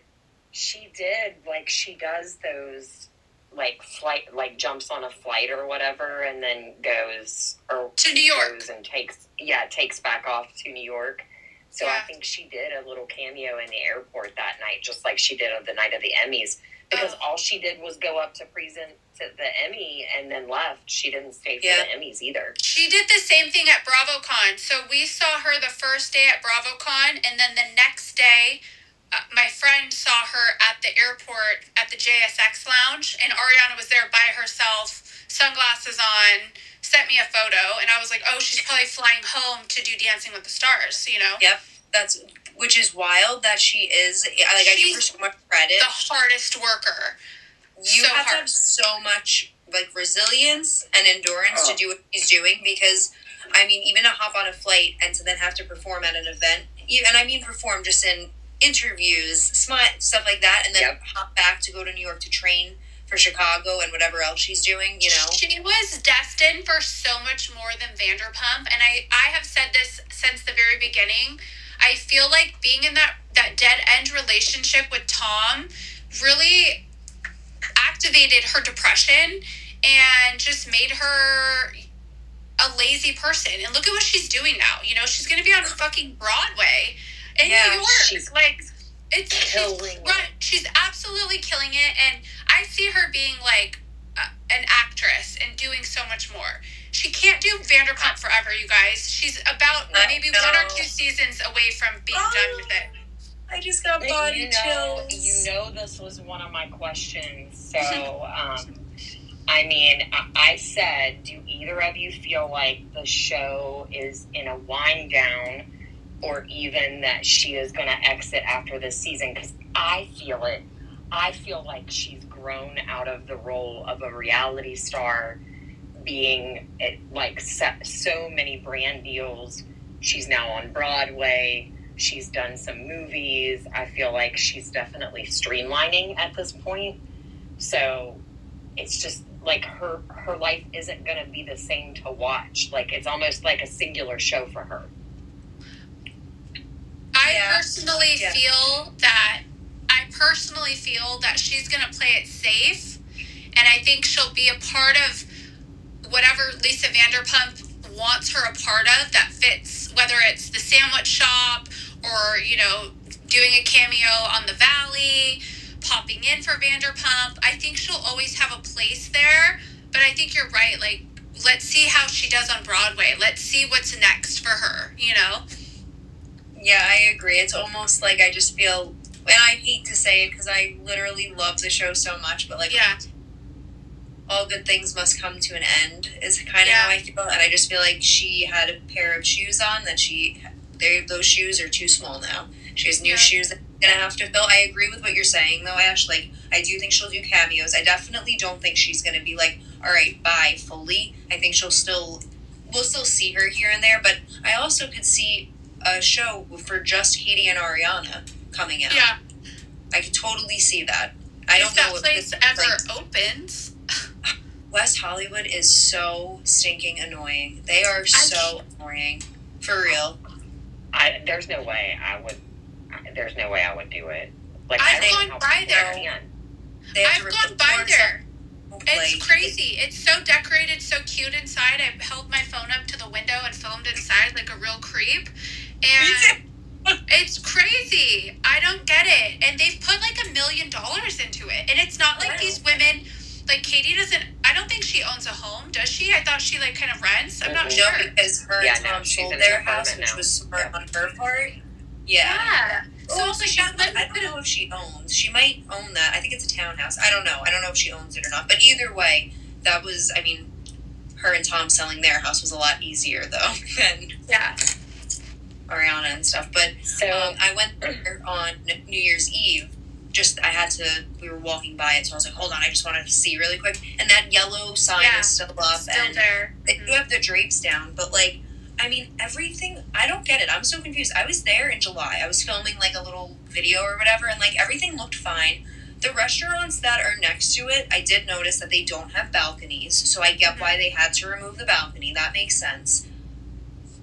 She did. Like she does those, like flight, like jumps on a flight or whatever, and then goes or To New York. goes and takes yeah takes back off to New York. So Yeah. I think she did a little cameo in the airport that night, just like she did on the night of the Emmys. Because Oh. all she did was go up to present to the Emmy and then left. She didn't stay for Yeah. the Emmys either. She did the same thing at BravoCon. So we saw her the first day at BravoCon, and then the next day, uh, my friend saw her at the airport at the JSX lounge, and Ariana was there by herself, sunglasses on, sent me a photo, and I was like, oh, she's probably flying home to do Dancing with the Stars, you know? Yep, that's which is wild that she is. Like I give her so much credit. The hardest worker. You so have to have so much like resilience and endurance Oh. to do what he's doing because I mean even to hop on a flight and to then have to perform at an event and I mean perform just in interviews smart stuff like that and then Yep. hop back to go to New York to train for Chicago and whatever else she's doing you know She was destined for so much more than Vanderpump, and I I have said this since the very beginning. I feel like being in that that dead end relationship with Tom really activated her depression and just made her a lazy person. And look at what she's doing now. You know, she's going to be on fucking Broadway in Yeah, New York. she's like it's killing she's, it. right, she's absolutely killing it and I see her being like uh, an actress and doing so much more. She can't do Vanderpump forever, you guys. She's about I maybe one or two seasons away from being done with it. I just got But body you know, chills you know, this was one of my questions. So, um, I mean, I, I said, do either of you feel like the show is in a wind down, or even that she is going to exit after this season? Because I feel it. I feel like she's grown out of the role of a reality star, being at, like so many brand deals. She's now on Broadway. She's done some movies. I feel like she's definitely streamlining at this point. So it's just like her her life isn't going to be the same to watch. Like it's almost like a singular show for her. I Yeah. personally Yeah. feel that I personally feel that she's going to play it safe and I think she'll be a part of whatever Lisa Vanderpump wants her a part of that fits whether it's the sandwich shop or you know doing a cameo on the valley popping in for Vanderpump I think she'll always have a place there but I think you're right like let's see how she does on Broadway let's see what's next for her you know Yeah, I agree. It's almost like I just feel, and I hate to say it because I literally love the show so much, but like, Yeah. all good things must come to an end is kind of Yeah. how I feel, and I just feel like she had a pair of shoes on that she they those shoes are too small now. She has new Yeah. shoes that she's gonna have to fill. I agree with what you're saying though, Ash. Like I do think she'll do cameos. I definitely don't think she's gonna be like, all right, bye fully. I think she'll still we'll still see her here and there, but I also could see a show for just Katie and Ariana coming out. Yeah. I could totally see that. I don't if know that place ever like, opens. West Hollywood is so stinking annoying. They are so annoying. For real. I there's no way I would. I- There's no way I would do it. Like I've I gone by there. can. They have I've to gone by there. up. It's Like, crazy. It's so decorated, so cute inside. I held my phone up to the window and filmed inside like a real creep. And it's crazy. I don't get it. And they've put like a million dollars into it. And it's not like Wow. these women like Katie doesn't I don't think she owns a home, does she? I thought she like kind of rents. I'm not. No, sure. because her Yeah, and no, Tom sold their house, apartment which was smart Yeah. on her part. Yeah. Yeah. So Oh, it's like she- that I don't know if she owns. She might own that. I think it's a townhouse. I don't know. I don't know if she owns it or not. But either way, that was. I mean, her and Tom selling their house was a lot easier though than Yeah. Ariana and stuff. But So um, I went there on New Year's Eve. Just I had to. We were walking by it, so I was like, "Hold on, I just wanted to see really quick." And that yellow sign Yeah. is still up, Still and there. they mm-hmm. do have the drapes down, but like, I mean, everything. I don't get it. I'm so confused. I was there in July. I was filming like a little video or whatever, and like everything looked fine. The restaurants that are next to it, I did notice that they don't have balconies, so I get mm-hmm. why they had to remove the balcony. That makes sense.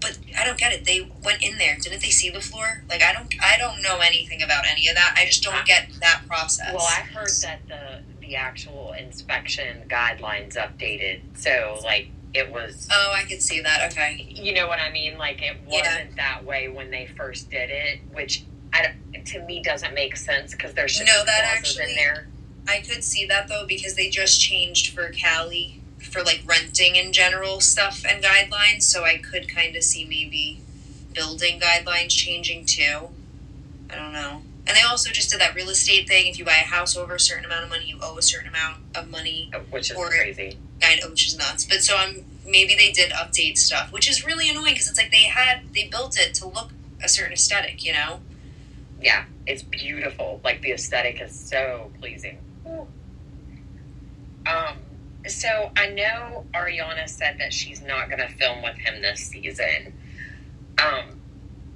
But I don't get it. They went in there. Didn't they see the floor? Like I don't. I don't know anything about any of that. I just don't get that process. well, I heard that the the actual inspection guidelines updated. So like it was. Oh, I could see that. Okay. You know what I mean? Like it wasn't that way when they first did it, which I don't, to me doesn't make sense because there's No, that actually- in there. I could see that though because they just changed for Cali for like renting in general stuff and guidelines, so I could kind of see maybe building guidelines changing too. I don't know. And they also just did that real estate thing. If you buy a house over a certain amount of money, you owe a certain amount of money. Which is Or- crazy. I know, which is nuts. But so I'm maybe they did update stuff, which is really annoying because it's like they had they built it to look a certain aesthetic, you know. Yeah, it's beautiful. Like the aesthetic is so pleasing. Um, so I know Ariana said that she's not going to film with him this season. Um,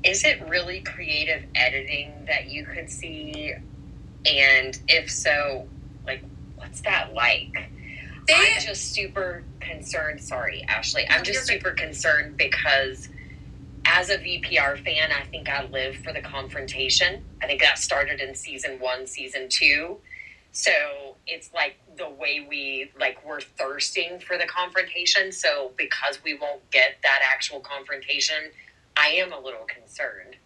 is it really creative editing that you could see? And if so, like, what's that like? They I'm just super concerned. Sorry, Ashley. I'm just super concerned because as a VPR fan, I think I live for the confrontation. I think that started in season one, season two. So it's like the way we like we're thirsting for the confrontation. So because we won't get that actual confrontation, I am a little concerned.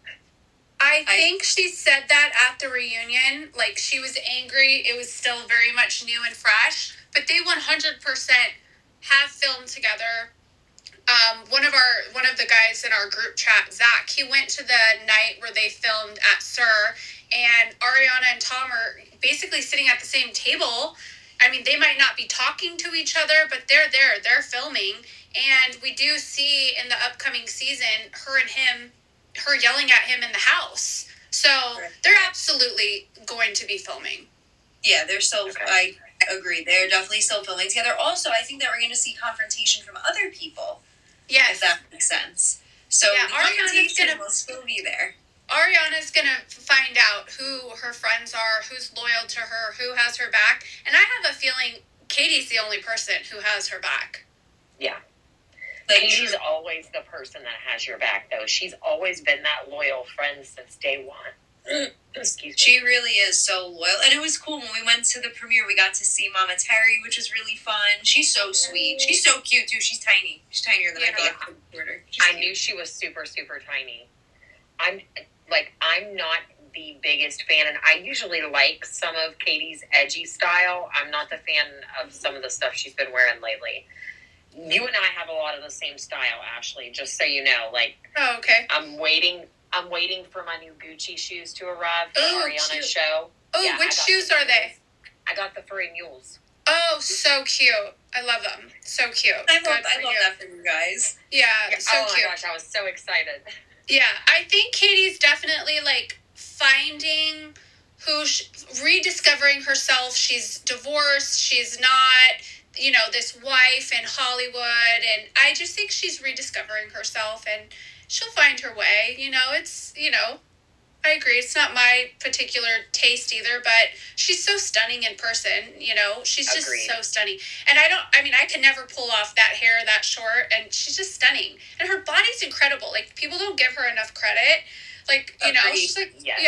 I I- think she said that at the reunion. Like she was angry. It was still very much new and fresh. But they 100% have filmed together. Um, one of our one of the guys in our group chat, Zach, he went to the night where they filmed at SUR, and Ariana and Tom are basically sitting at the same table. I mean, they might not be talking to each other, but they're there. They're filming, and we do see in the upcoming season her and him her yelling at him in the house. So they're absolutely going to be filming. Yeah, they're still. Okay. I agree. They're definitely still filming together. Also, I think that we're going to see confrontation from other people, Yes. if that makes sense. So Yeah, the confrontation gonna- will still be there. Ariana's gonna find out who her friends are, who's loyal to her, who has her back, and I have a feeling Katie's the only person who has her back. Yeah. Like, Katie's always the person that has your back, though. She's always been that loyal friend since day one. Excuse me. She really is so loyal. And it was cool when we went to the premiere, we got to see Mama Terry, which was really fun. She's so sweet. She's so cute, too. She's tiny. She's tinier than I Yeah. thought. Shorter. I knew she was super, super tiny. I'm like, I'm not the biggest fan, and I usually like some of Katie's edgy style. I'm not the fan of some of the stuff she's been wearing lately. You and I have a lot of the same style, Ashley. Just so you know, like Oh, okay. I'm waiting. I'm waiting for my new Gucci shoes to arrive for Oh, Ariana's cute. show. Oh, Yeah, which shoes the are they? I got the furry mules. Oh, so cute. I love them. So cute. I love, I love you. that for you guys. Yeah, Yeah, so oh cute. my gosh, I was so excited. Yeah, I think Katie's definitely like finding who, sh- rediscovering herself. She's divorced. She's not, you know, this wife in Hollywood. And I just think she's rediscovering herself and she'll find her way. You know, it's, you know, I agree. It's not my particular taste either, but she's so stunning in person. You know, she's just Agreed. so stunning. And I don't, I mean, I can never pull off that hair that short, and she's just stunning. And her body's incredible. Like, people don't give her enough credit. Like, you know, she's like, Yes.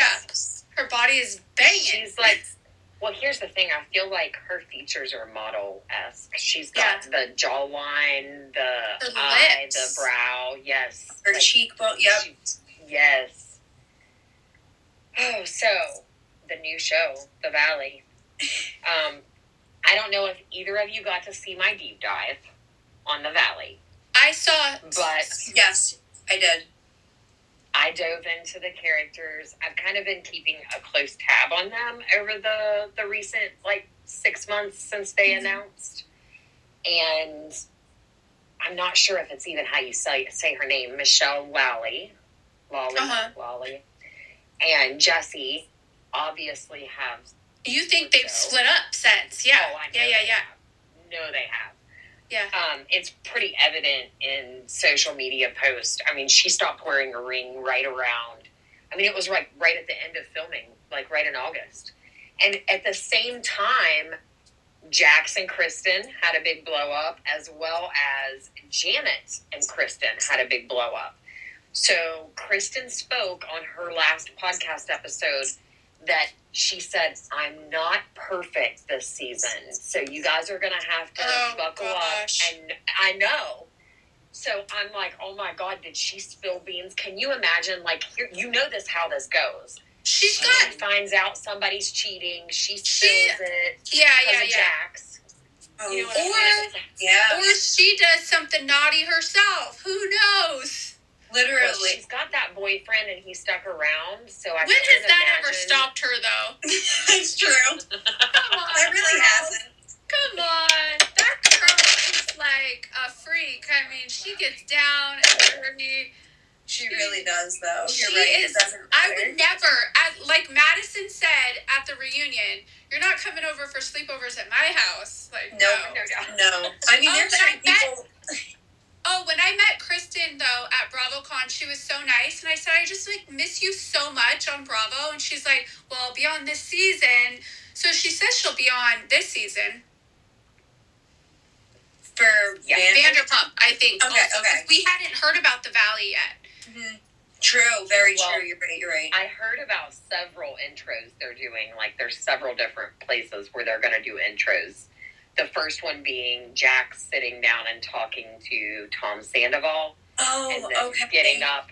yeah, her body is banging. She's like, well, here's the thing. I feel like her features are model esque. She's got the jawline, the Her eye, lips. the brow. Yes. Her Like, cheekbone. Yep. she- yes. Oh, so the new show, The Valley. Um, I don't know if either of you got to see my deep dive on The Valley, I saw, but Yes, I did. I dove into the characters. I've kind of been keeping a close tab on them over the the recent like six months since they Mhm. announced, and I'm not sure if it's even how you say say her name, Michelle Lally, Lally, Uh-huh. Lally, and Jesse. Obviously, have you think they've So- split up since. Yeah. oh, yeah, yeah, yeah. No, they have. Yeah. Um, it's pretty evident in social media posts. I mean, she stopped wearing a ring right around. I mean, it was right right at the end of filming, like right in August. And at the same time, Jax and Kristen had a big blow up, as well as Janet and Kristen had a big blow up. So Kristen spoke on her last podcast episode that she said, I'm not perfect this season. So you guys are going to have to Oh, buckle gosh. up. And I know. So I'm like, oh my God, did she spill beans? Can you imagine? Like, here, you know this, how this goes. She's She got, finds out somebody's cheating. She She- spills it. yeah, yeah, yeah. Jax. Oh, You know Or- yeah, Or she does something naughty herself. Who knows? Well, literally. she's got that boyfriend and he stuck around. So I when has that ever stopped her, though? it's true. Come on. It really girl. hasn't. Come on. That girl is like a freak. I mean, she gets down and dirty. She really does, though. You're She right. is. It I would never, at, like Madison said at the reunion, you're not coming over for sleepovers at my house. Like, No, no. no, no. No, I mean Oh, there's but certain bet- people. Oh, when I met Kristen though at BravoCon, she was so nice, and I said I just like miss you so much on Bravo, and she's like, "Well, I'll be on this season." So she says she'll be on this season. For Yeah. Vanderpump, I think. Okay, also, 'cause okay. We hadn't heard about the Valley yet. Mhm. True, very Well, true. You're right. You're right. I heard about several intros they're doing. Like, there's several different places where they're going to do intros. The first one being Jax sitting down and talking to Tom Sandoval, oh, and Oh, then okay. getting up,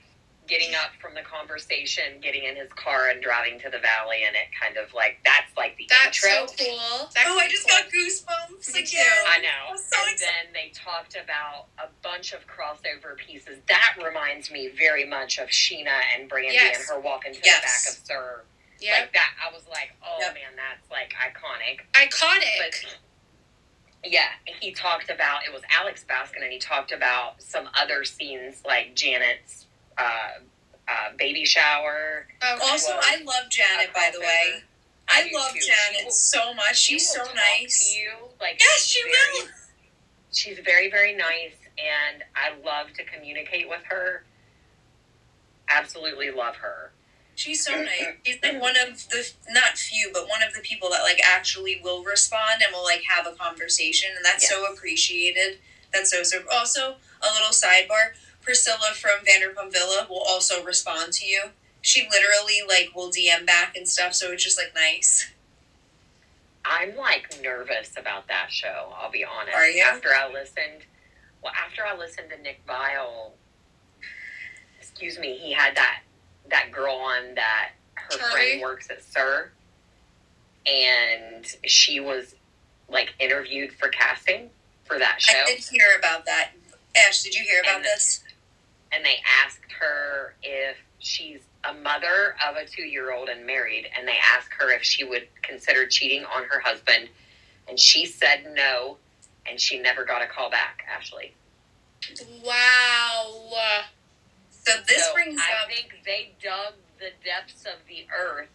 getting up from the conversation, getting in his car and driving to the valley, and it kind of like that's like the That's intro. so cool. That Oh, I just cool. got goosebumps Me again. too. I know. I'm so and excited. then they talked about a bunch of crossover pieces. That reminds me very much of Scheana and Brandy Yes. and her walking to Yes. the back of SUR. Yep. Like that, I was like, oh Yep. man, that's like iconic. Iconic. But yeah, he talked about it was Alex Baskin, and he talked about some other scenes like Janet's uh, uh, baby shower. Okay. Also, I love Janet. By the way, crossover. I love too. Janet will- so much. She's she so nice. You, like Yes, she very- will. She's very, very nice, and I love to communicate with her. Absolutely love her. She's so nice. She's like one of the not few, but one of the people that like actually will respond and will like have a conversation, and that's so appreciated. That's so so. Also, a little sidebar: Priscilla from Vanderpump Villa will also respond to you. She literally like will DM back and stuff, so it's just like nice. I'm like nervous about that show. I'll be honest. Are you? After I listened, well, after I listened to Nick Viall, excuse me, he had that that girl on that her Charlie? friend works at SUR, and she was like interviewed for casting for that show, I did hear about that. Ash, did you hear about And- this? and they asked her if she's a mother of a two year old and married, and they asked her if she would consider cheating on her husband and she said no, and she never got a call back. Ashley. Wow. So this So brings I up. think they dug the depths of the earth.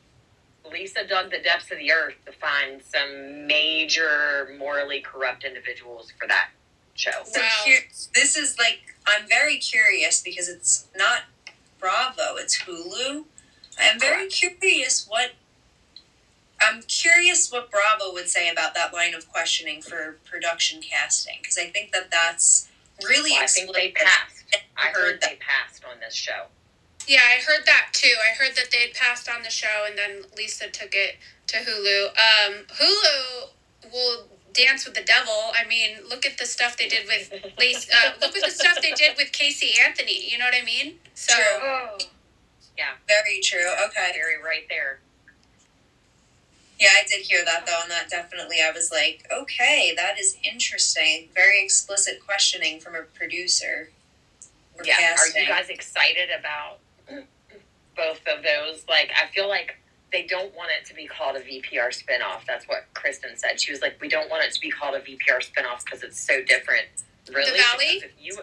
Lisa dug the depths of the earth to find some major morally corrupt individuals for that show. So Wow. here, this is like I'm very curious because it's not Bravo, it's Hulu. I am very curious what I'm curious what Bravo would say about that line of questioning for production casting because I think that that's really Well, I think they passed. I heard heard they passed on this show. Yeah, I heard that too. I heard that they'd passed on the show and then Lisa took it to Hulu. Um, Hulu will dance with the devil. I mean, look at the stuff they did with Lisa. Uh, look at the stuff they did with Casey Anthony. You know what I mean? So True. Oh, Very true. Okay. very right there. Yeah, I did hear that though, and that definitely I was like, okay, that is interesting. Very explicit questioning from a producer. For Yeah. Are you guys excited about both of those? Like, I feel like they don't want it to be called a VPR spinoff. That's what Kristen said. She was like, we don't want it to be called a VPR spinoff because it's so different. Really? Valley? If you,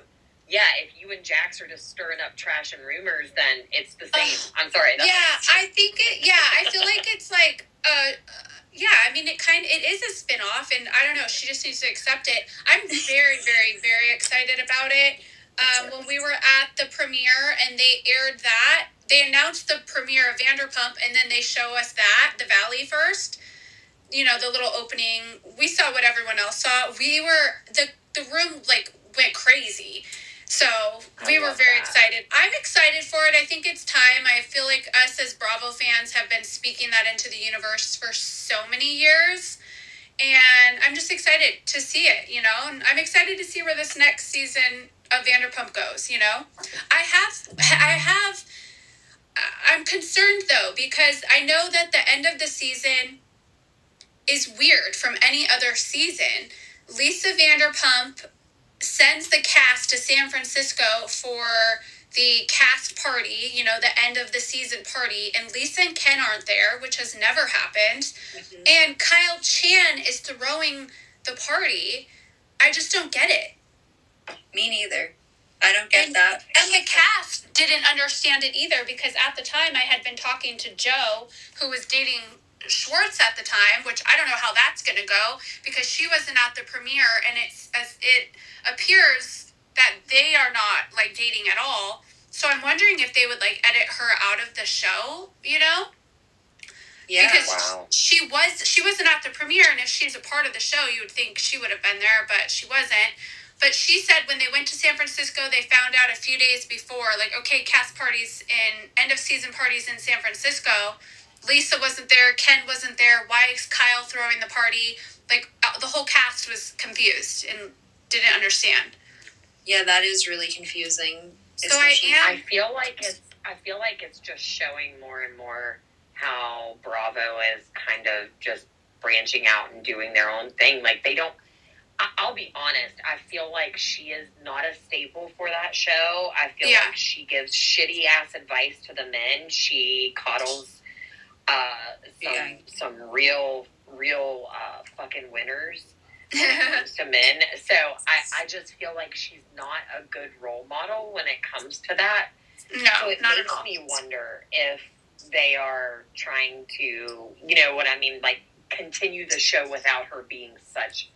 yeah, if you and Jax are just stirring up trash and rumors, then it's the same. I'm sorry. Yeah, I think it. Yeah, I feel like it's like. Uh, uh, yeah, I mean, it kind. of, It is a spin off, and I don't know. She just needs to accept it. I'm very, very, very excited about it. Um, when we were at the premiere and they aired that, they announced the premiere of Vanderpump, and then they show us that the Valley first. You know, the little opening. We saw what everyone else saw. We were the the room like went crazy. So we were very that. excited. I'm excited for it. I think it's time. I feel like us as Bravo fans have been speaking that into the universe for so many years. And I'm just excited to see it, you know? And I'm excited to see where this next season of Vanderpump goes, you know? I have, I have, I'm concerned though, because I know that the end of the season is weird from any other season. Lisa Vanderpump sends the cast to San Francisco for the cast party, you know, the end of the season party, and Lisa and Ken aren't there, which has never happened. Mhm. And Kyle Chan is throwing the party. I just don't get it. Me neither. I don't get And- that. And the cast didn't understand it either because at the time I had been talking to Jo, who was dating Schwartz at the time, which I don't know how that's going to go because she wasn't at the premiere, and it's as it appears that they are not like dating at all. So I'm wondering if they would like edit her out of the show, you know? Yeah. because Wow. she was she wasn't at the premiere and if she's a part of the show you would think she would have been there but she wasn't but she said when they went to san francisco they found out a few days before like okay cast parties in end of season parties in san francisco lisa wasn't there ken wasn't there why is kyle throwing the party like uh, the whole cast was confused and didn't understand yeah, that is really confusing. So I am- I feel like it's I feel like it's just showing more and more how Bravo is kind of just branching out and doing their own thing. Like they don't. I'll be honest. I feel like she is not a staple for that show. I feel Yeah. like she gives shitty ass advice to the men. She coddles uh, some Yeah. some real real uh, fucking winners when it comes to men. So I, I just feel like she's not a good role model when it comes to that. No, So it not at makes all me wonder if they are trying to, you know what I mean, like continue the show without her being such.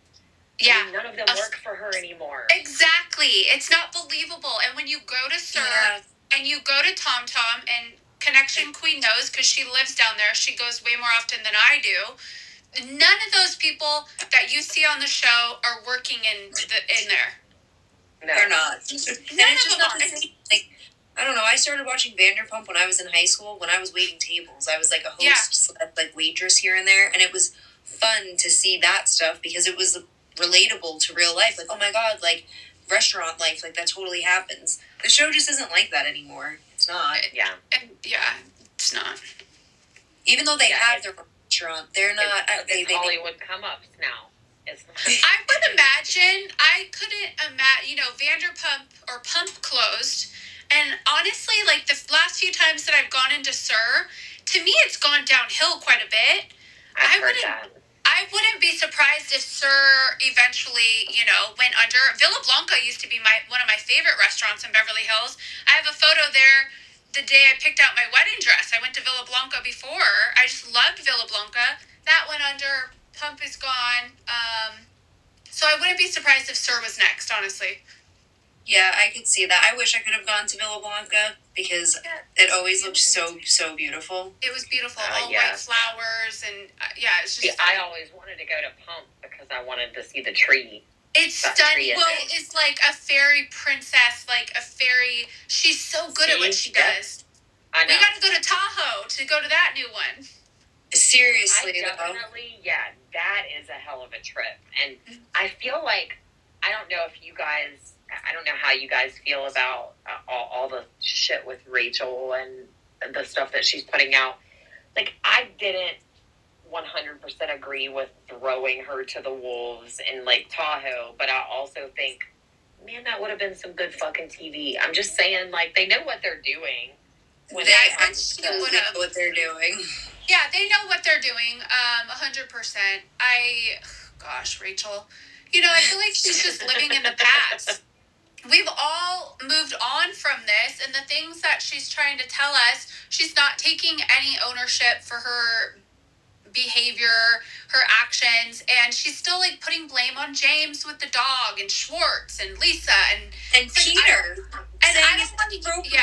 I yeah mean, none of them A- work for her anymore. Exactly. It's not believable. And when you go to SUR Yeah. and you go to Tom Tom and Connection Queen knows because she lives down there, she goes way more often than I do. None of those people that you see on the show are working in the in there. No, They're not. and None it's of just them not are. the same. Like, I don't know. I started watching Vanderpump when I was in high school. When I was waiting tables, I was like a host, Yeah. like waitress here and there, and it was fun to see that stuff because it was relatable to real life. Like, oh my god, like restaurant life, like that totally happens. The show just isn't like that anymore. It's not. yeah, And yeah, it's not. Even though they Yeah, have their restaurant, they're not. it's, uh, they, it's they, they, Hollywood come ups now. It's not. I would imagine I couldn't imagine you know Vanderpump or Pump closed, and honestly, like the last few times that I've gone into SUR, to me it's gone downhill quite a bit. I've I heard wouldn't- that. I wouldn't be surprised if SUR eventually, you know, went under. Villa Blanca used to be my one of my favorite restaurants in Beverly Hills. I have a photo there the day I picked out my wedding dress. I went to Villa Blanca before. I just loved Villa Blanca. That went under. Pump is gone. Um, so I wouldn't be surprised if SUR was next, honestly. Yeah, I could see that. I wish I could have gone to Villa Blanca because Yeah, it always looked so so beautiful. It was beautiful. Uh, All yeah. white flowers and uh, yeah, it's just. See, I always wanted to go to Pump because I wanted to see the tree. It's stunning. Well, it. it's like a fairy princess, like a fairy. She's so good at what she See? Yeah. does. I know. We got to go to Tahoe to go to that new one. Seriously, I though. definitely, yeah, that is a hell of a trip. And Mm-hmm. I feel like, I don't know if you guys, I don't know how you guys feel about uh, all, all the shit with Rachel and the stuff that she's putting out. Like, I didn't 100% agree with throwing her to the wolves in Lake Tahoe, but I also think, man, that would have been some good fucking TV. I'm just saying, like, they know what they're doing. When They Yeah, I she would have. what they're doing. Yeah, they know what they're doing. Um, hundred percent. I, gosh, Rachel, you know, I feel like she's just living in the past. We've all moved on from this, and the things that she's trying to tell us, she's not taking any ownership for her behavior, her actions, and she's still like putting blame on James with the dog and Schwartz and Lisa and And like, Peter, and I don't want to yeah.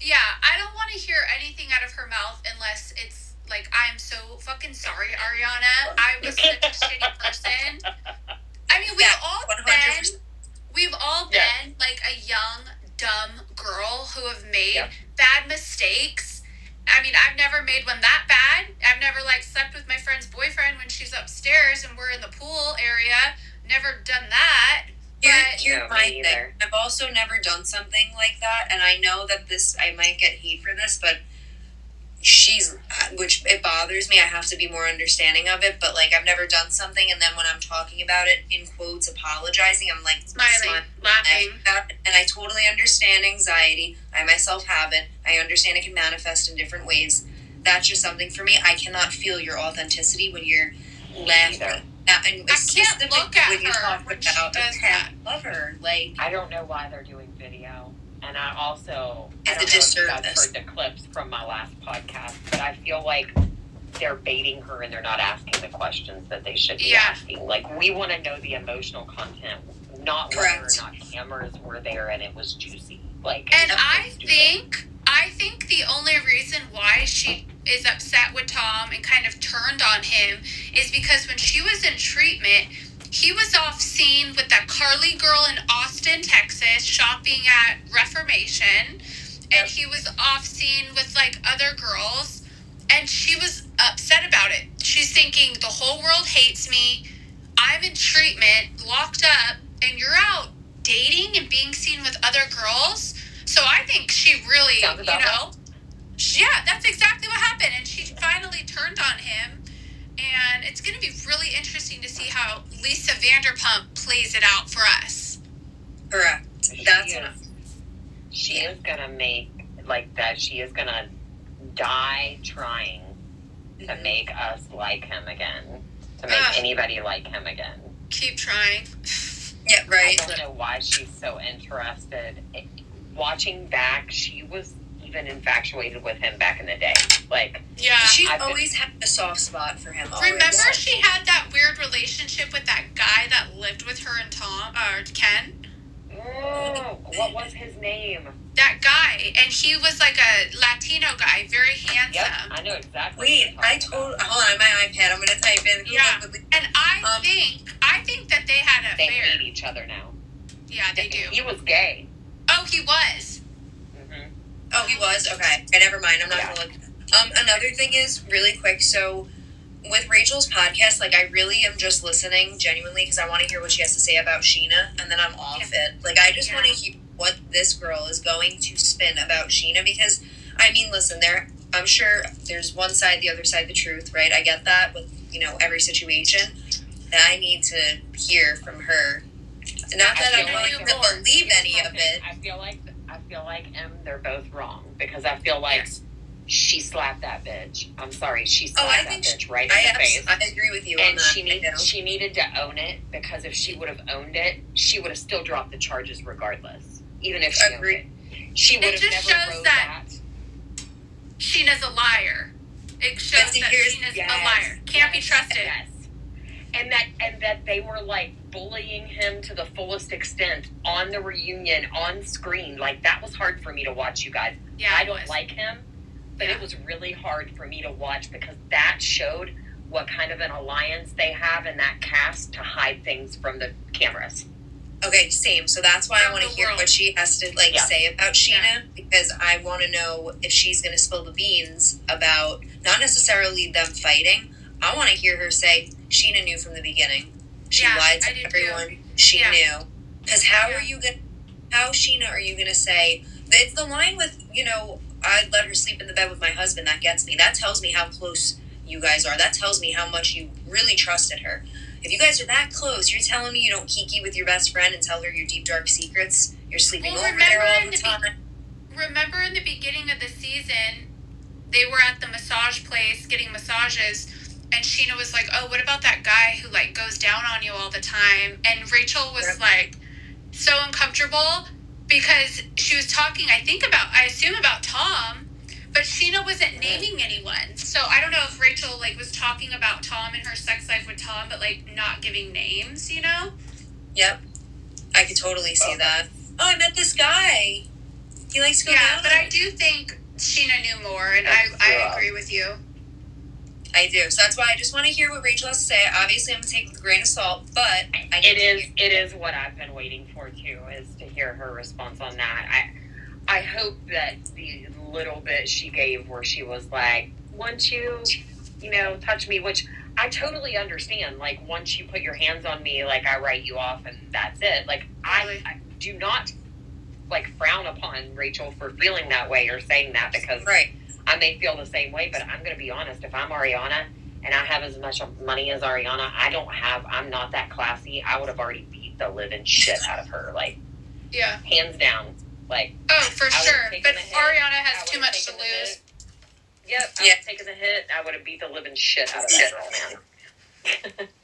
Yeah, I don't want to hear anything out of her mouth unless it's like, I'm so fucking sorry, Ariana. I was such a shitty person. I mean, we've Yeah, all 100%. been, we've all Yeah. been like a young, dumb girl who have made Yeah. bad mistakes. I mean, I've never made one that bad. I've never like slept with my friend's boyfriend when she's upstairs and we're in the pool area. Never done that. Here, But- here's No, my me thing. either. I've also never done something like that, and I know that this I might get hate for this, but she's uh, which it bothers me. I have to be more understanding of it, but like I've never done something, and then when I'm talking about it in quotes, apologizing, I'm like Smiling, laughing. and I totally understand anxiety. I myself have it. I understand it can manifest in different ways. That's just something for me. I cannot feel your authenticity when you're laughing. Either. At, and I can't look at when you her talk when she about a does pet lover. Like, I don't know why they're doing video. And I also I don't know if you guys heard the clips from my last podcast, but I feel like they're baiting her and they're not asking the questions that they should be Yeah. asking. Like we want to know the emotional content, not Correct. whether or not cameras were there and it was juicy. Like And I stupid. think I think the only reason why she is upset with Tom and kind of turned on him is because when she was in treatment, he was off scene with that Carly girl in Austin, Texas, shopping at Reformation, and he was off scene with like other girls, and she was upset about it. She's thinking the whole world hates me. I'm in treatment, locked up, and you're out dating and being seen with other girls. So I think she really, you know, she- yeah, that's exactly what happened. And she finally turned on him. And it's going to be really interesting to see how Lisa Vanderpump plays it out for us. correct. She That's is, what I'm, she is gonna make like that. She is gonna die trying to Mhm. make us like him again, to make Ugh. anybody like him again. Keep trying. yeah, right. I don't know why she's so interested. Watching back, she was even infatuated with him back in the day. Like, Yeah. she I've been- always had a soft spot for him. Always. Remember, she had that weird relationship with that guy that lived with her and Tom, or Ken? oh, what was his name? That guy. And he was like a Latino guy, very handsome. Yep, I know exactly. Wait, what I told. about. Hold on, my iPad. I'm gonna type in. who Yeah. And I Um, think, I think that they had an They affair. hate each other now. Yeah, they do. He was gay. Oh, he was. Oh, he was okay. Okay, never mind. I'm not Yeah. gonna look. Um, another thing is really quick. So, with Rachel's podcast, like I really am just listening genuinely because I want to hear what she has to say about Scheana, and then I'm off it. Like I just Yeah. want to hear what this girl is going to spin about Scheana because, I mean, listen, there. I'm sure there's one side, the other side, the truth, right? I get that with you know every situation. That I need to hear from her. Not that I I'm like to believe any of it. I feel like feel like em they're both wrong because I feel like Yes. she slapped that bitch. I'm sorry, she Oh, slapped I that bitch she- right in I, the abs- face. I agree with you on and that. she she needed to own it because if she would have owned it, she would have still dropped the charges regardless, even if she Agreed. owned it. She would have just never shows that- that. Scheana's a liar. It shows that Scheana's yes, a liar. Can't be trusted. Yes. And that and that they were like bullying him to the fullest extent on the reunion on screen. Like that was hard for me to watch, you guys. Yeah, I don't was. like him, but Yeah. it was really hard for me to watch because that showed what kind of an alliance they have in that cast to hide things from the cameras. Okay, same. So that's why I want to hear world. what she has to like Yeah. say about Scheana because I want to know if she's going to spill the beans about not necessarily them fighting. I want to hear her say Scheana knew from the beginning. She Yeah, lied to everyone. She Yeah. knew. Because how Yeah. are you going? To, how Scheana are you going to say? It's the line with you know I'd let her sleep in the bed with my husband. That gets me. That tells me how close you guys are. That tells me how much you really trusted her. If you guys are that close, you're telling me you don't kiki with your best friend and tell her your deep dark secrets. You're sleeping Well, over there all the the time. Remember in the beginning of the season, they were at the massage place getting massages, and Scheana was like, "Oh, what about that guy who like goes down on you all the time?" And Rachel was Yep. like, so uncomfortable because she was talking, I think about, I assume about Tom, but Scheana wasn't naming anyone. So I don't know if Rachel like was talking about Tom and her sex life with Tom, but like not giving names, you know? Yep, I could totally see that. Oh, I met this guy. He likes to go Yeah, down. but I do think Scheana knew more, and I, I agree with you. I do. So that's why I just want to hear what Rachel has to say. Obviously, I'm gonna take it with a grain of salt, but I It is it is what I've been waiting for too, is to hear her response on that. I I hope that the little bit she gave where she was like, Once you, you know, touch me, which I totally understand. Like once you put your hands on me, like I write you off and that's it. Like I, I do not like frown upon Rachel for feeling that way or saying that because right. I may feel the same way, but I'm going to be honest. If I'm Ariana and I have as much money as Ariana, I don't have, I'm not that classy. I would have already beat the living shit out of her. Like, Yeah. hands down. Like, Oh, for sure. But. Ariana has too much to lose. Yep, I Yeah. would have taken the hit. I would have beat the living shit out of that girl, man.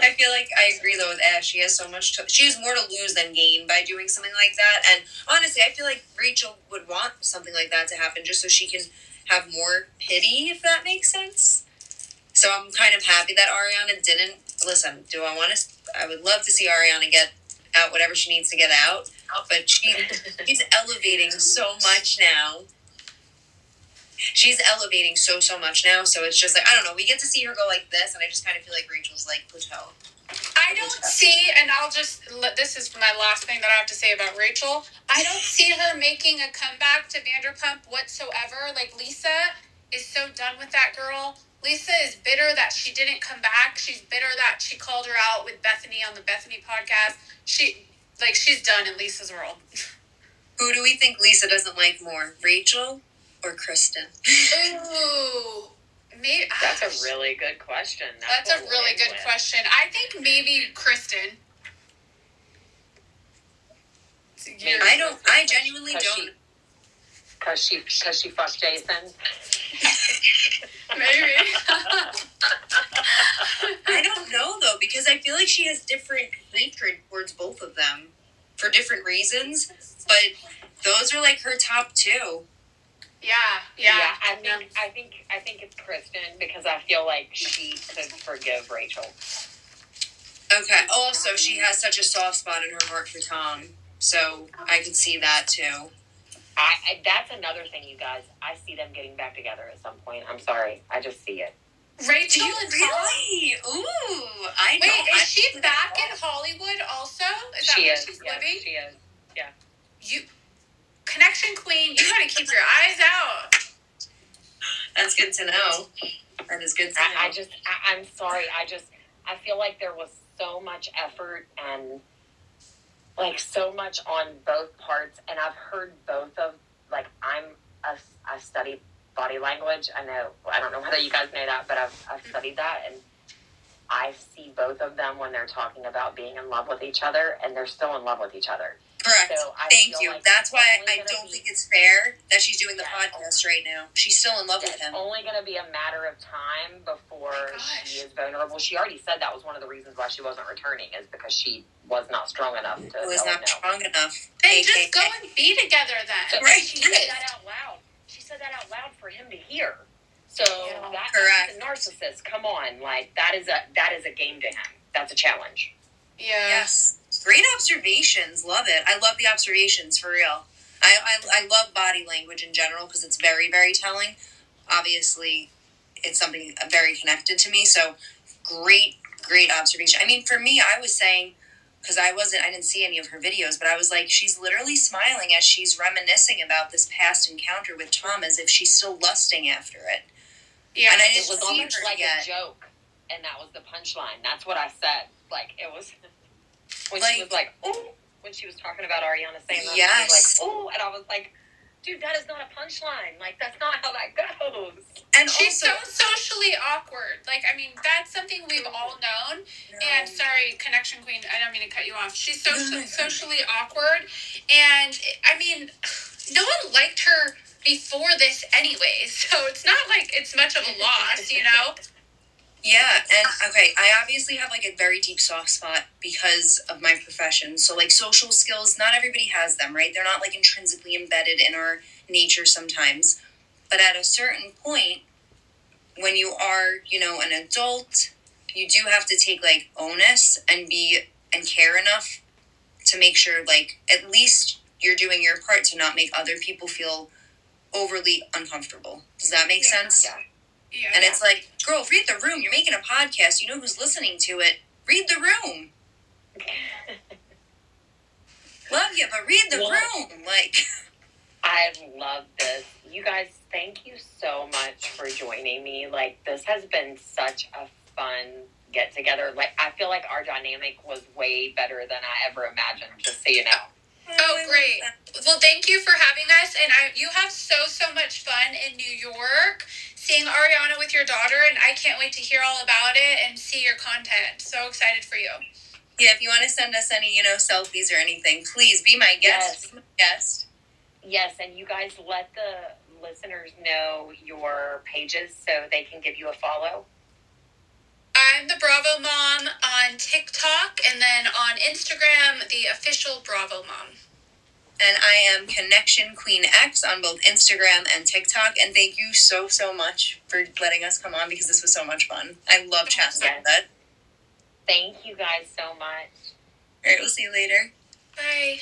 I feel like I agree though with Ash. She has so much. To, she has more to lose than gain by doing something like that. And honestly, I feel like Rachel would want something like that to happen just so she can have more pity, if that makes sense. So I'm kind of happy that Ariana didn't listen. Do I want to? I would love to see Ariana get out whatever she needs to get out, but she she's elevating so much now. She's elevating so so much now, so it's just like I don't know. We get to see her go like this, and I just kind of feel like Rachel's like plateau. I don't see, and I'll just this is my last thing that I have to say about Rachel. I don't see her making a comeback to Vanderpump whatsoever. Like Lisa is so done with that girl. Lisa is bitter that she didn't come back. She's bitter that she called her out with Bethenny on the Bethenny podcast. She like she's done in Lisa's world. Who do we think Lisa doesn't like more, Rachel or Kristen? Ooh, maybe That's a really good question. That's a really good with. question. I think maybe Kristen. Maybe. I don't. I genuinely Cause don't. Because she, cause she fucked Jason. Maybe. I don't know though because I feel like she has different hatred towards both of them for different reasons. But those are like her top two. Yeah, yeah. I think I think I think it's Kristen because I feel like she could forgive Rachel. Okay. Also, she has such a soft spot in her heart for Tom, so I could see that too. I, I that's another thing, you guys. I see them getting back together at some point. I'm sorry, I just see it. Rachel Do you and Tom. Ooh, I Wait, know. is I- she back in Hollywood also? Is that she where is. she's yes, living? she is. Yeah. You, connection queen. You gotta keep your eyes out. That's good to know. That is good to know. I, I just, I, I'm sorry. I just, I feel like there was so much effort and like so much on both parts. And I've heard both of, like, I'm a, I study body language. I know, I don't know whether you guys know that, but I've, I've mm-hmm. studied that. And I see both of them when they're talking about being in love with each other and they're still in love with each other. Correct. So I Thank you. like That's why I don't be- think it's fair that she's doing the Yeah. podcast right now. She's still in love with him. It's only going to be a matter of time before Oh she is vulnerable. She already said that was one of the reasons why she wasn't returning, is because she was not strong enough to. It was tell him not no. strong enough. Then AKA. just go and be together So then. Right. she said that out loud. She said that out loud for him to hear. So Yeah. that Correct. he's a narcissist. Come on, like that is a that is a game to him. That's a challenge. Yeah. Yes. Great observations. Love it. I love the observations for real. I, I, I love body language in general because it's very, very telling. Obviously, it's something uh, very connected to me. So, great, great observation. I mean, for me, I was saying, because I wasn't, I didn't see any of her videos, but I was like, she's literally smiling as she's reminiscing about this past encounter with Tom as if she's still lusting after it. Yeah. And I It didn't was see almost her like yet. a joke, and that was the punchline. That's what I said. Like it was when Like- she was like, "Oh," when she was talking about Ariana Sandler. She Yes. like, "Oh," and I was like, "Dude, that is not a punchline. Like that's not how that goes." And She's also, so socially awkward. Like, I mean, that's something we've all known. And sorry, connection queen, I don't mean to cut you off. She's so, so socially awkward, and I mean, no one liked her before this anyway. So it's not like it's much of a loss, you know. Yeah, and okay, I obviously have like a very deep soft spot because of my profession. So like social skills, not everybody has them, right? They're not like intrinsically embedded in our nature sometimes. But at a certain point, when you are, you know, an adult, you do have to take like onus and be and care enough to make sure like at least you're doing your part to not make other people feel overly uncomfortable. Does that make Yeah. sense? Yeah. Yeah. And it's like, girl, read the room. You're making a podcast. You know who's listening to it. Read the room. Love you, but read the Well- room. Like, I love this. You guys, thank you so much for joining me. Like this has been such a fun get together. Like I feel like our dynamic was way better than I ever imagined. Just so you know. Oh, great. Well, thank you for having us. And I, you have so, so much fun in New York seeing Ariana with your daughter. And I can't wait to hear all about it and see your content. So excited for you. Yeah, if you want to send us any, you know, selfies or anything, please be my guest. Yes. Be my guest. Yes, and you guys let the listeners know your pages so they can give you a follow. I'm the Bravo Mom on TikTok and then on Instagram, the official Bravo Mom. And I am Connection Queen X on both Instagram and TikTok. And thank you so, so much for letting us come on because this was so much fun. I love chatting Yes. about that. Thank you guys so much. All right, we'll see you later. Bye.